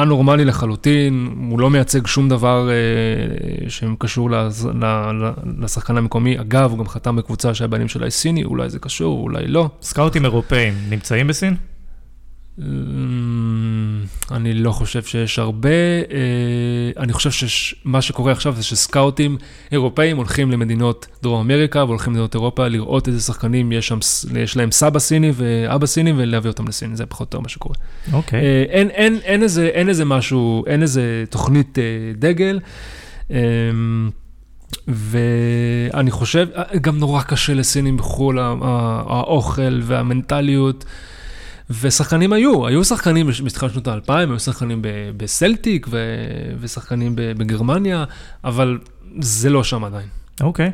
א-נורמלי לחלוטין, הוא לא מייצג שום דבר אה, שקשור לז- ל- לשחקן המקומי. אגב, הוא גם חתם בקבוצה שהבעלים שלה היא סיני, אולי זה קשור, אולי לא.
סקאוטים אירופאים נמצאים בסין?
אמ, אני לא חושב שיש הרבה, אה, אני חושב שמה שקורה עכשיו זה שסקאוטים אירופאים הולכים למדינות דרום אמריקה והולכים למדינות אירופה לראות איזה שחקנים יש שם, יש להם סבא סיני ואבא סיני ולהביא אותם לסין, זה פחות או יותר מה שקורה.
אוקיי.
אה, אין, אין, אין, איזה, אין איזה משהו, אין איזה תוכנית אה, דגל. אמ, ואני חושב, גם נורא קשה לסינים בחו"ל, האוכל והמנטליות. ושחקנים היו, היו שחקנים בתחילת שנות האלפיים, היו שחקנים בסלטיק ו- ושחקנים בגרמניה, אבל זה לא שם עדיין.
אוקיי.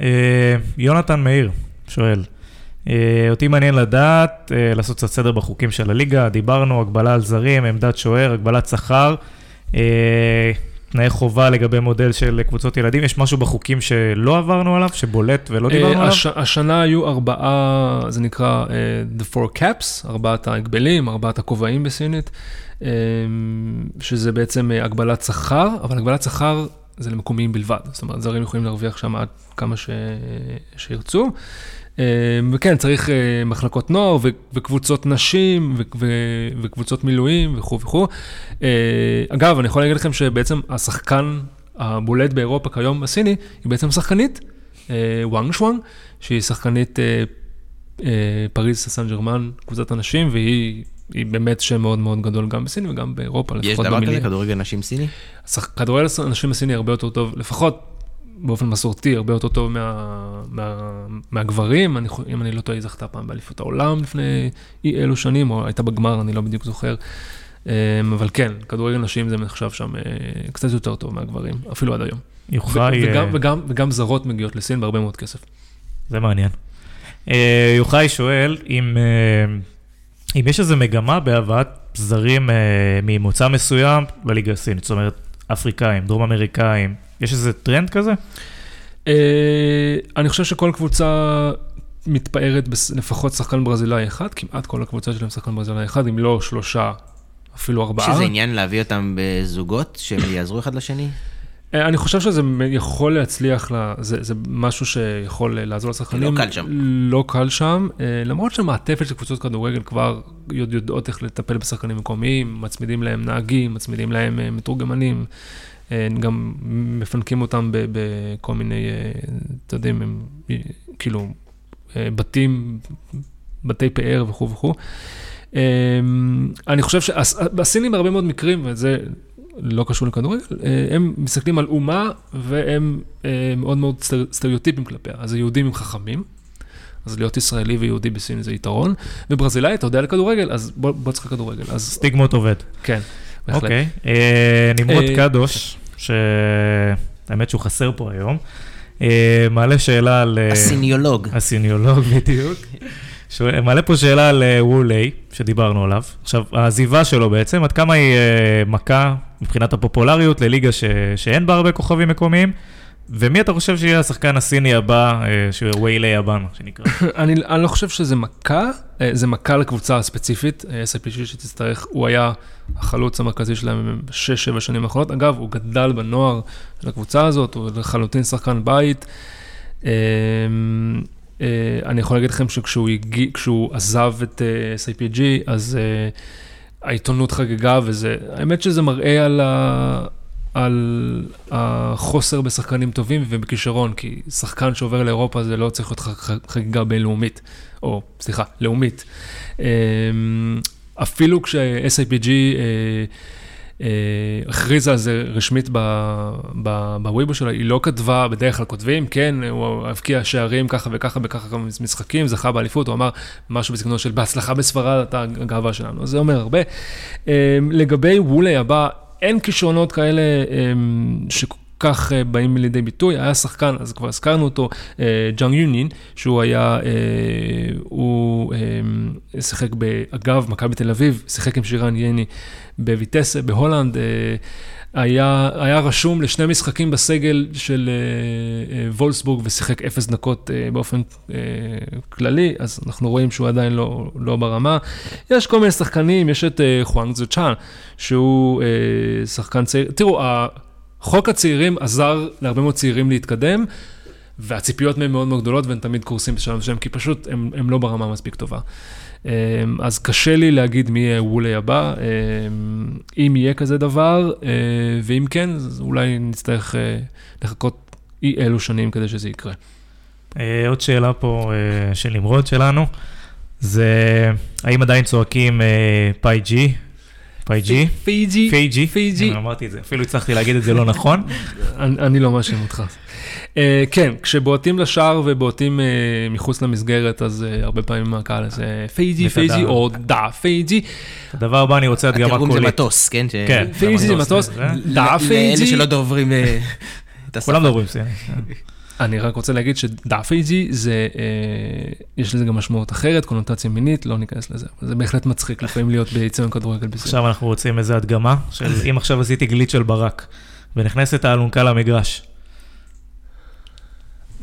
אה, יונתן מאיר שואל, אה, אותי מעניין לדעת, אה, לעשות קצת סדר בחוקים של הליגה, דיברנו, הגבלה על זרים, עמדת שוער, הגבלת שכר, אה, תנאי חובה לגבי מודל של קבוצות ילדים, יש משהו בחוקים שלא עברנו עליו, שבולט ולא דיברנו
אה,
עליו?
הש, השנה היו ארבעה, זה נקרא uh, The Four Caps, ארבעת ההגבלים, ארבעת הכובעים בסינית, um, שזה בעצם הגבלת שכר, אבל הגבלת שכר זה למקומיים בלבד, זאת אומרת, זרים יכולים להרוויח שם עד כמה ש... שירצו. Um, וכן, צריך uh, מחלקות נוער וקבוצות נשים וקבוצות מילואים וכו' וכו'. Uh, אגב, אני יכול להגיד לכם שבעצם השחקן הבולט באירופה כיום הסיני, היא בעצם שחקנית, אה, וואנג שוואנג, שהיא שחקנית אה, אה, פריז סן ג'רמן, קבוצת הנשים, והיא היא באמת שם מאוד מאוד גדול גם בסין וגם באירופה,
יש
לפחות
דבר כזה,
במילים.
כדורגל נשים סיני?
כדורגל הנשים הסיני הרבה יותר טוב, לפחות באופן מסורתי, הרבה יותר טוב מה, מה, מהגברים. אני, אם אני לא טועה, היא זכתה פעם באליפות העולם לפני אי אלו שנים, או הייתה בגמר, אני לא בדיוק זוכר. אה, אבל כן, כדורגל נשים זה נחשב שם אה, קצת יותר טוב מהגברים, אפילו עד היום.
יוחאי,
ו- וגם,
אה,
וגם, וגם זרות מגיעות לסין בהרבה מאוד כסף.
זה מעניין. אה, יוחאי שואל אם, אה, אם יש איזו מגמה בהבאת זרים אה, ממוצא מסוים לליגה הסינית, זאת אומרת, אפריקאים, דרום אמריקאים, יש איזה טרנד כזה?
אה, אני חושב שכל קבוצה מתפארת לפחות שחקן ברזילאי אחד, כמעט כל הקבוצה שלהם שחקן ברזילאי אחד, אם לא שלושה, אפילו
יש
ארבעה.
איזה עניין להביא אותם בזוגות, שהם יעזרו אחד לשני?
אה, אני חושב שזה יכול להצליח, לה- זה, זה משהו שיכול לעזור לשחקנים.
לא קל שם.
לא קל שם, אה, למרות שהמעטפת של קבוצות כדורגל כבר יודע- יודעות איך לטפל בשחקנים מקומיים, מצמידים להם נהגים, מצמידים להם מתורגמנים, גם מפנקים אותם בכל מיני, אה, אתה יודעים, הם, אה, כאילו, אה, בתים, בתי פאר וכו' וכו'. אה, אני חושב שהסינים בהרבה מאוד מקרים, וזה לא קשור לכדורגל, אה, הם מסתכלים על אומה והם אה, מאוד מאוד סטר- סטריאוטיפים כלפיה. אז היהודים הם חכמים, אז להיות ישראלי ויהודי בסין זה יתרון, וברזילאי, אתה יודע על כדורגל, אז בוא, בוא תשחק כדורגל. אז
סטיגמות עובד.
כן, בהחלט.
אוקיי. אה, נמרוד
אה,
קדוש, שהאמת שהוא חסר פה היום, אה, מעלה שאלה על... אה,
הסיניולוג.
הסיניולוג בדיוק. מעלה פה שאלה על אה, וול-איי, שדיברנו עליו. עכשיו, העזיבה שלו בעצם, עד כמה היא אה, מכה מבחינת הפופולריות לליגה ש... שאין בה הרבה כוכבים מקומיים, ומי אתה חושב שיהיה השחקן הסיני הבא, אה, שהוא ויילי הבא, מה שנקרא?
אני, לא חושב שזה מכה, אה, זה מכה לקבוצה הספציפית, אה, SIPG שתצטרך, הוא היה החלוץ המרכזי שלהם בשש-שבע שנים האחרונות. אגב, הוא גדל בנוער של הקבוצה הזאת, הוא לחלוטין שחקן בית. אני יכול להגיד לכם שכשהוא הגיע, עזב את SIPG, אז העיתונות חגגה, וזה, האמת שזה מראה על ה... על החוסר בשחקנים טובים ובכישרון, כי שחקן שעובר לאירופה זה לא צריך להיות חגיגה בינלאומית, או סליחה, לאומית. אמ, אפילו כש-SIPG אה, אה, הכריזה על זה רשמית בוויבו שלה, היא לא כתבה, בדרך כלל כותבים, כן, הוא הבקיע שערים ככה וככה בככה כמה משחקים, זכה באליפות, הוא אמר משהו בסגנון של בהצלחה בספרד, אתה הגאווה שלנו, זה אומר הרבה. אמ, לגבי וולי הבא, אין כישרונות כאלה אמ, שכל כך אה, באים לידי ביטוי. היה שחקן, אז כבר הזכרנו אותו, אה, ג'אנג יונין, שהוא היה, אה, הוא אמ, שיחק באגב, מכבי תל אביב, שיחק עם שירן יני בויטסה, בהולנד. היה, רשום לשני משחקים בסגל של אה, אה, וולסבורג ושיחק אפס דקות אה, באופן כללי, אז אנחנו רואים שהוא עדיין לא, לא ברמה. יש כל מיני שחקנים, יש את חואנג זו צ'אן, שהוא שחקן צעיר. תראו, חוק הצעירים עזר להרבה מאוד צעירים להתקדם. והציפיות מהם מאוד מאוד גדולות והם תמיד קורסים בשלב מסוים, כי פשוט הם לא ברמה מספיק טובה. אמ, אז קשה לי להגיד מי יהיה וו ליי הבא, אמ, אם יהיה כזה דבר, אה, ואם כן, אז אולי נצטרך אה, לחכות אי אלו שנים כדי שזה יקרה.
אה, עוד שאלה פה של נמרוד שלנו, זה האם עדיין צועקים 飞机? 飞机?
飞
机.
飞机. 飞机.
אמרתי את זה, אפילו הצלחתי להגיד את זה לא נכון.
אני לא מאשים אותך. אה, כן, כשבועטים לשער ובועטים אה, מחוץ למסגרת, אז אה, הרבה פעמים הקהל הזה 飞机, 飞机, או 打飞机.
הדבר הבא, אני רוצה הדגמה קולית.
התרגום זה מטוס, כן?
כן.
飞机 זה מטוס, 打飞机.
לאלה שלא דוברים
את השפה. כולם דוברים סינית.
אני רק רוצה להגיד ש 打飞机 זה, יש לזה גם משמעות אחרת, קונוטציה מינית, לא ניכנס לזה. זה בהחלט מצחיק לפעמים להיות ביציעי כדורגל בסין.
עכשיו אנחנו רוצים איזה הדגמה, של אם עכשיו עשיתי גליץ' של ברק, ונכנסת האלונקה למגרש.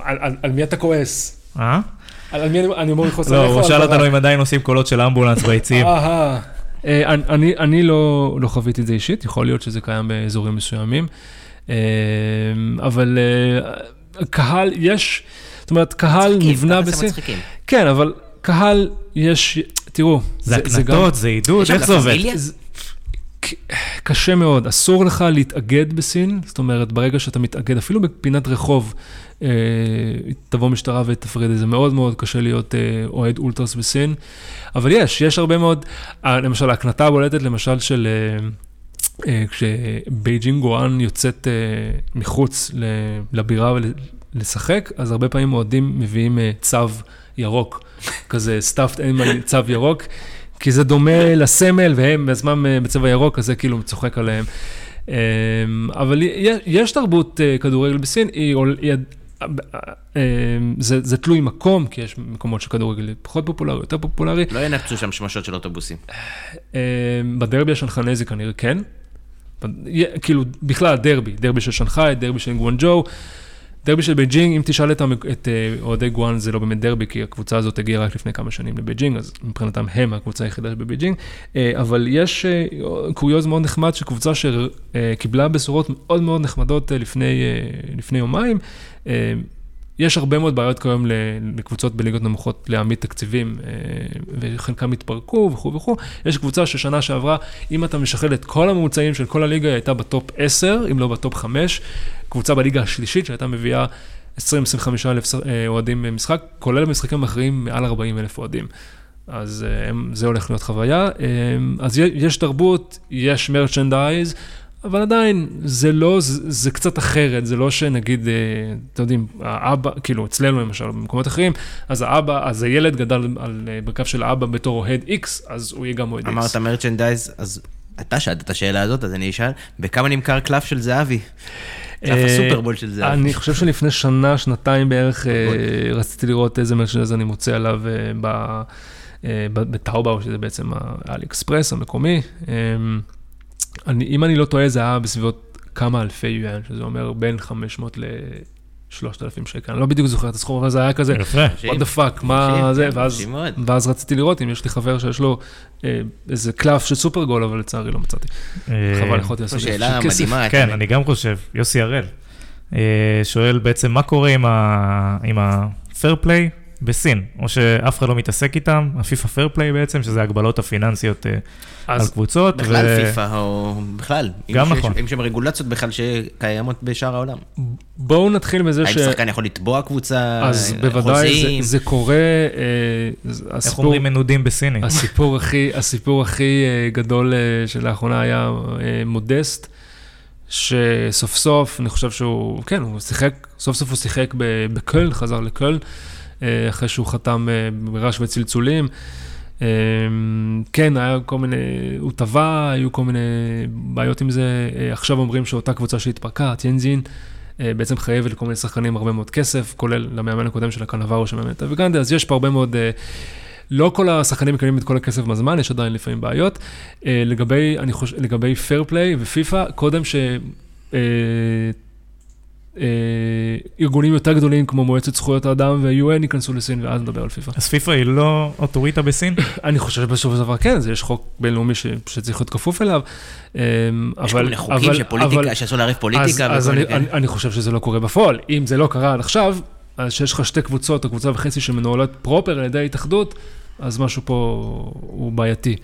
על, על, על מי אתה כועס?
אה?
על מי אני אומר לכעוס
עליך? לא, הוא שאל אותנו אם עדיין עושים קולות של אמבולנס ביציעים.
אה, אני, אני לא, לא חוויתי את זה אישית, יכול להיות שזה קיים באזורים מסוימים, אה, אבל אה, קהל, יש, זאת אומרת, קהל נבנה בסין. כן, אבל קהל, יש, תראו,
זה הקנטות, זה עידוד, איך זה עובד?
קשה מאוד, אסור לך להתאגד בסין, זאת אומרת, ברגע שאתה מתאגד, אפילו בפינת רחוב, אה, תבוא משטרה ותפריד את זה. מאוד מאוד קשה להיות אה, אוהד אולטרס בסין, אבל יש, יש הרבה מאוד, אה, למשל, ההקנטה הבולטת, למשל, של... כשבייג'ינג גואואן יוצאת מחוץ לבירה ולשחק, אז הרבה פעמים אוהדים מביאים צב ירוק, כזה stuffed animal צב ירוק, כי זה דומה לסמל, והם בעצמם בצבע ירוק, אז זה כאילו צוחק עליהם. אבל יש תרבות כדורגל בסין, היא, היא זה, זה תלוי מקום, כי יש מקומות שכדורגל פחות פופולרי, יותר פופולרי.
לא ינפצו שם שמשות של אוטובוסים.
בדרבי השנגחאי כנראה כן. כאילו, בכלל דרבי, דרבי של שנגחאי, דרבי של גואנגג'ו. דרבי של בייג'ינג, אם תשאל את, אה, אוהדי גואואן, זה לא באמת דרבי, כי הקבוצה הזאת הגיעה רק לפני כמה שנים לבייג'ינג, אז מבחינתם הם הקבוצה היחידה בבייג'ינג. אה, אבל יש אה, קוריוז מאוד נחמד שקבוצה שקיבלה בשורות מאוד מאוד נחמדות לפני, לפני יומיים, יש הרבה מאוד בעיות כיום לקבוצות בליגות נמוכות להעמיד תקציבים, וחלקם התפרקו וכו' וכו'. יש קבוצה ששנה שעברה, אם אתה משחרר את כל הממוצעים של כל הליגה, היא הייתה ב top 10, אם לא ב top 5. קבוצה בליגה השלישית שהייתה מביאה 20-25 אלף אה, אוהדים במשחק, כולל במשחקים אחרים מעל 40 אלף אוהדים. אז אה, זה הולך להיות חוויה. אה, אז יש תרבות, יש מרצ'נדייז, אבל עדיין, זה לא, זה, זה קצת אחרת, זה לא שנגיד, אתם יודעים, האבא, כאילו, אצלנו למשל, במקומות אחרים, אז האבא, אז הילד גדל על ברכב של האבא בתור אוהד X, אז הוא יהיה גם אוהד X.
אמרת מרצ'נדייז, אז אתה שאלת את השאלה הזאת, אז אני אשאל, בכמה נמכר קלף של זהבי? קלף אה, הסופרבול של זהבי.
אני חושב שלפני שנה, שנתיים בערך, אה, רציתי לראות איזה מרצ'נדייז אני מוצא עליו אה, בטאובאו, שזה בעצם האלי אקספרס המקומי. אני, אם אני לא טועה, זה היה בסביבות כמה אלפי יואן, שזה אומר בין 500 ל... 3,000 שקל. אני לא בדיוק זוכר את הסכום, אבל זה היה כזה, what the fuck, מה זה, ואז, רציתי לראות אם יש לי חבר שיש לו אה, איזה קלף של סופרגול, אבל לצערי לא מצאתי.
אה,
חבל, יכולתי לעשות
זו
איזשהו
שאלה.
כן, אני גם חושב, יוסי הראל. אה, שואל בעצם מה קורה עם ה-fair play בסין, או שאף אחד לא מתעסק איתם, הפיפא fair play בעצם, שזה הגבלות הפיננסיות אה, על קבוצות.
בכלל
ו-
פיפא, או בכלל.
גם
אם יש-
נכון.
אם שם רגולציות בכלל שקיימות בשאר העולם.
בואו נתחיל בזה
האם
ש...
שחקן יכול לתבוע קבוצה,
אז
אה,
בוודאי? זה, זה קורה, אה, זה-
איך
הסיפור,
אומרים מנודים בסינית?
הסיפור הכי, הסיפור הכי אה, גדול שלאחרונה היה אה, מודסט, שסוף סוף, אני חושב שהוא, כן, הוא שיחק, סוף סוף הוא שיחק ב- בקöln, חזר אה, אחרי שהוא חתם אה, ברעש וצלצולים. אה, כן, היה כל מיני, הוא טבע, היו כל מיני בעיות עם זה. אה, עכשיו אומרים שאותה קבוצה שהתפרקה, טיינזין, אה, בעצם חייבת לכל מיני שחקנים הרבה מאוד כסף, כולל למאמן הקודם של הקנברו שמאמן את אביגנדה, אז יש פה הרבה מאוד... אה, לא כל השחקנים מקבלים את כל הכסף בזמן, יש עדיין לפעמים בעיות. אה, לגבי, אני חושב, לגבי fair play ופיפא, קודם ש... אה, אה, ארגונים יותר גדולים כמו מועצת זכויות האדם ו-UN ייכנסו לסין ואז נדבר על פיפא.
אז פיפא היא לא אוטוריטה בסין?
אני חושב שבסופו של דבר כן, זה יש חוק בינלאומי ש, שצריך להיות כפוף אליו. אה,
יש כל
אבל-
מיני חוקים
אבל-
שפוליטיקה,
אבל-
שאסור לערב פוליטיקה.
אז, אז אני, אני, אני חושב שזה לא קורה בפועל. אם זה לא קרה עד עכשיו, אז שיש לך שתי קבוצות או קבוצה וחצי שמנוהלות proper על ידי ההתאחדות, אז משהו פה הוא בעייתי.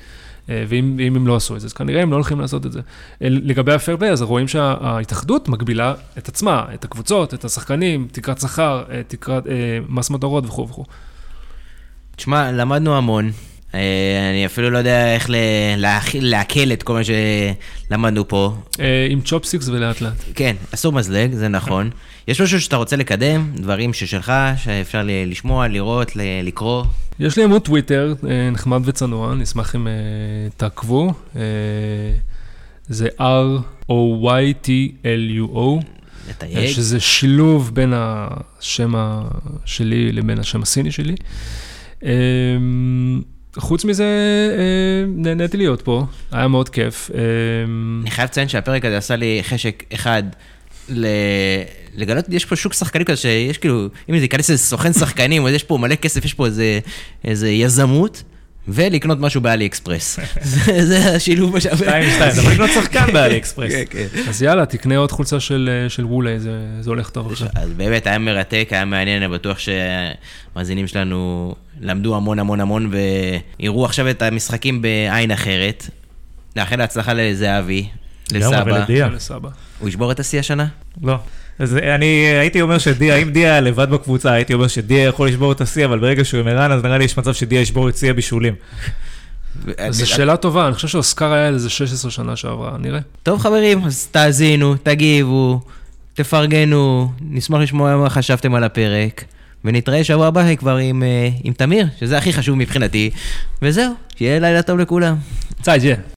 אה, ואם אם הם לא עשו את זה, אז כנראה הם לא הולכים לעשות את זה. אה, לגבי פליי, אז רואים שההתאחדות מגבילה את עצמה, את הקבוצות, את השחקנים, תקרת שכר, אה, תקרת מס מטרות וכו' וכו'.
תשמע, למדנו המון. אני אפילו לא יודע איך לעכל את כל מה שלמדנו פה.
עם צ'ופסיקס ולאט לאט.
כן, אסור מזלג, זה נכון. יש משהו שאתה רוצה לקדם, דברים ששלך, שאפשר לשמוע, לראות, לקרוא.
יש לי עמוד טוויטר, אה, נחמד וצנוע, נשמח אם אה, תעקבו. אה, זה R-O-Y-T-L-U-O,
לתייג.
שזה שילוב בין השם שלי לבין השם הסיני שלי. חוץ מזה, נהניתי להיות פה, היה מאוד כיף.
אני חייב לציין שהפרק הזה עשה לי חשק אחד ל... לגלות, יש פה שוק שחקנים כזה שיש כאילו, אם זה ייכנס איזה סוכן שחקנים, אז יש פה מלא כסף, יש פה איזה, איזה יזמות, ולקנות משהו באלי אקספרס. זה, זה השילוב מה שווה.
שתיים, שתיים, אתה יכול לקנות שחקן באלי אקספרס.
כן, כן.
אז יאללה, תקנה עוד חולצה של אה, של וולי, זה הולך טוב עכשיו.
אז באמת היה מרתק, היה מעניין, אני בטוח שהמאזינים שלנו למדו המון המון המון ויראו עכשיו את המשחקים בעין אחרת. נאחל הצלחה לזהבי, לסבא.
ולדיה.
לסבא.
הוא ישבור את השיא השנה?
לא. אז אני הייתי אומר שדיה, אם דיה היה לבד בקבוצה, הייתי אומר שדיה יכול לשבור את השיא, אבל ברגע שהוא עם ערן, אז נראה לי יש מצב שדיה ישבור את שיא הבישולים.
זו שאלה טובה, אני חושב שאוסקר היה איזה 16 שנה שעברה, נראה.
טוב חברים, אז תאזינו, תגיבו, תפרגנו, נשמח לשמוע מה חשבתם על הפרק, ונתראה שבוע הבא כבר עם, אה, עם תמיר, שזה הכי חשוב מבחינתי, וזהו, שיהיה לילה טוב לכולם.
צייד, יא.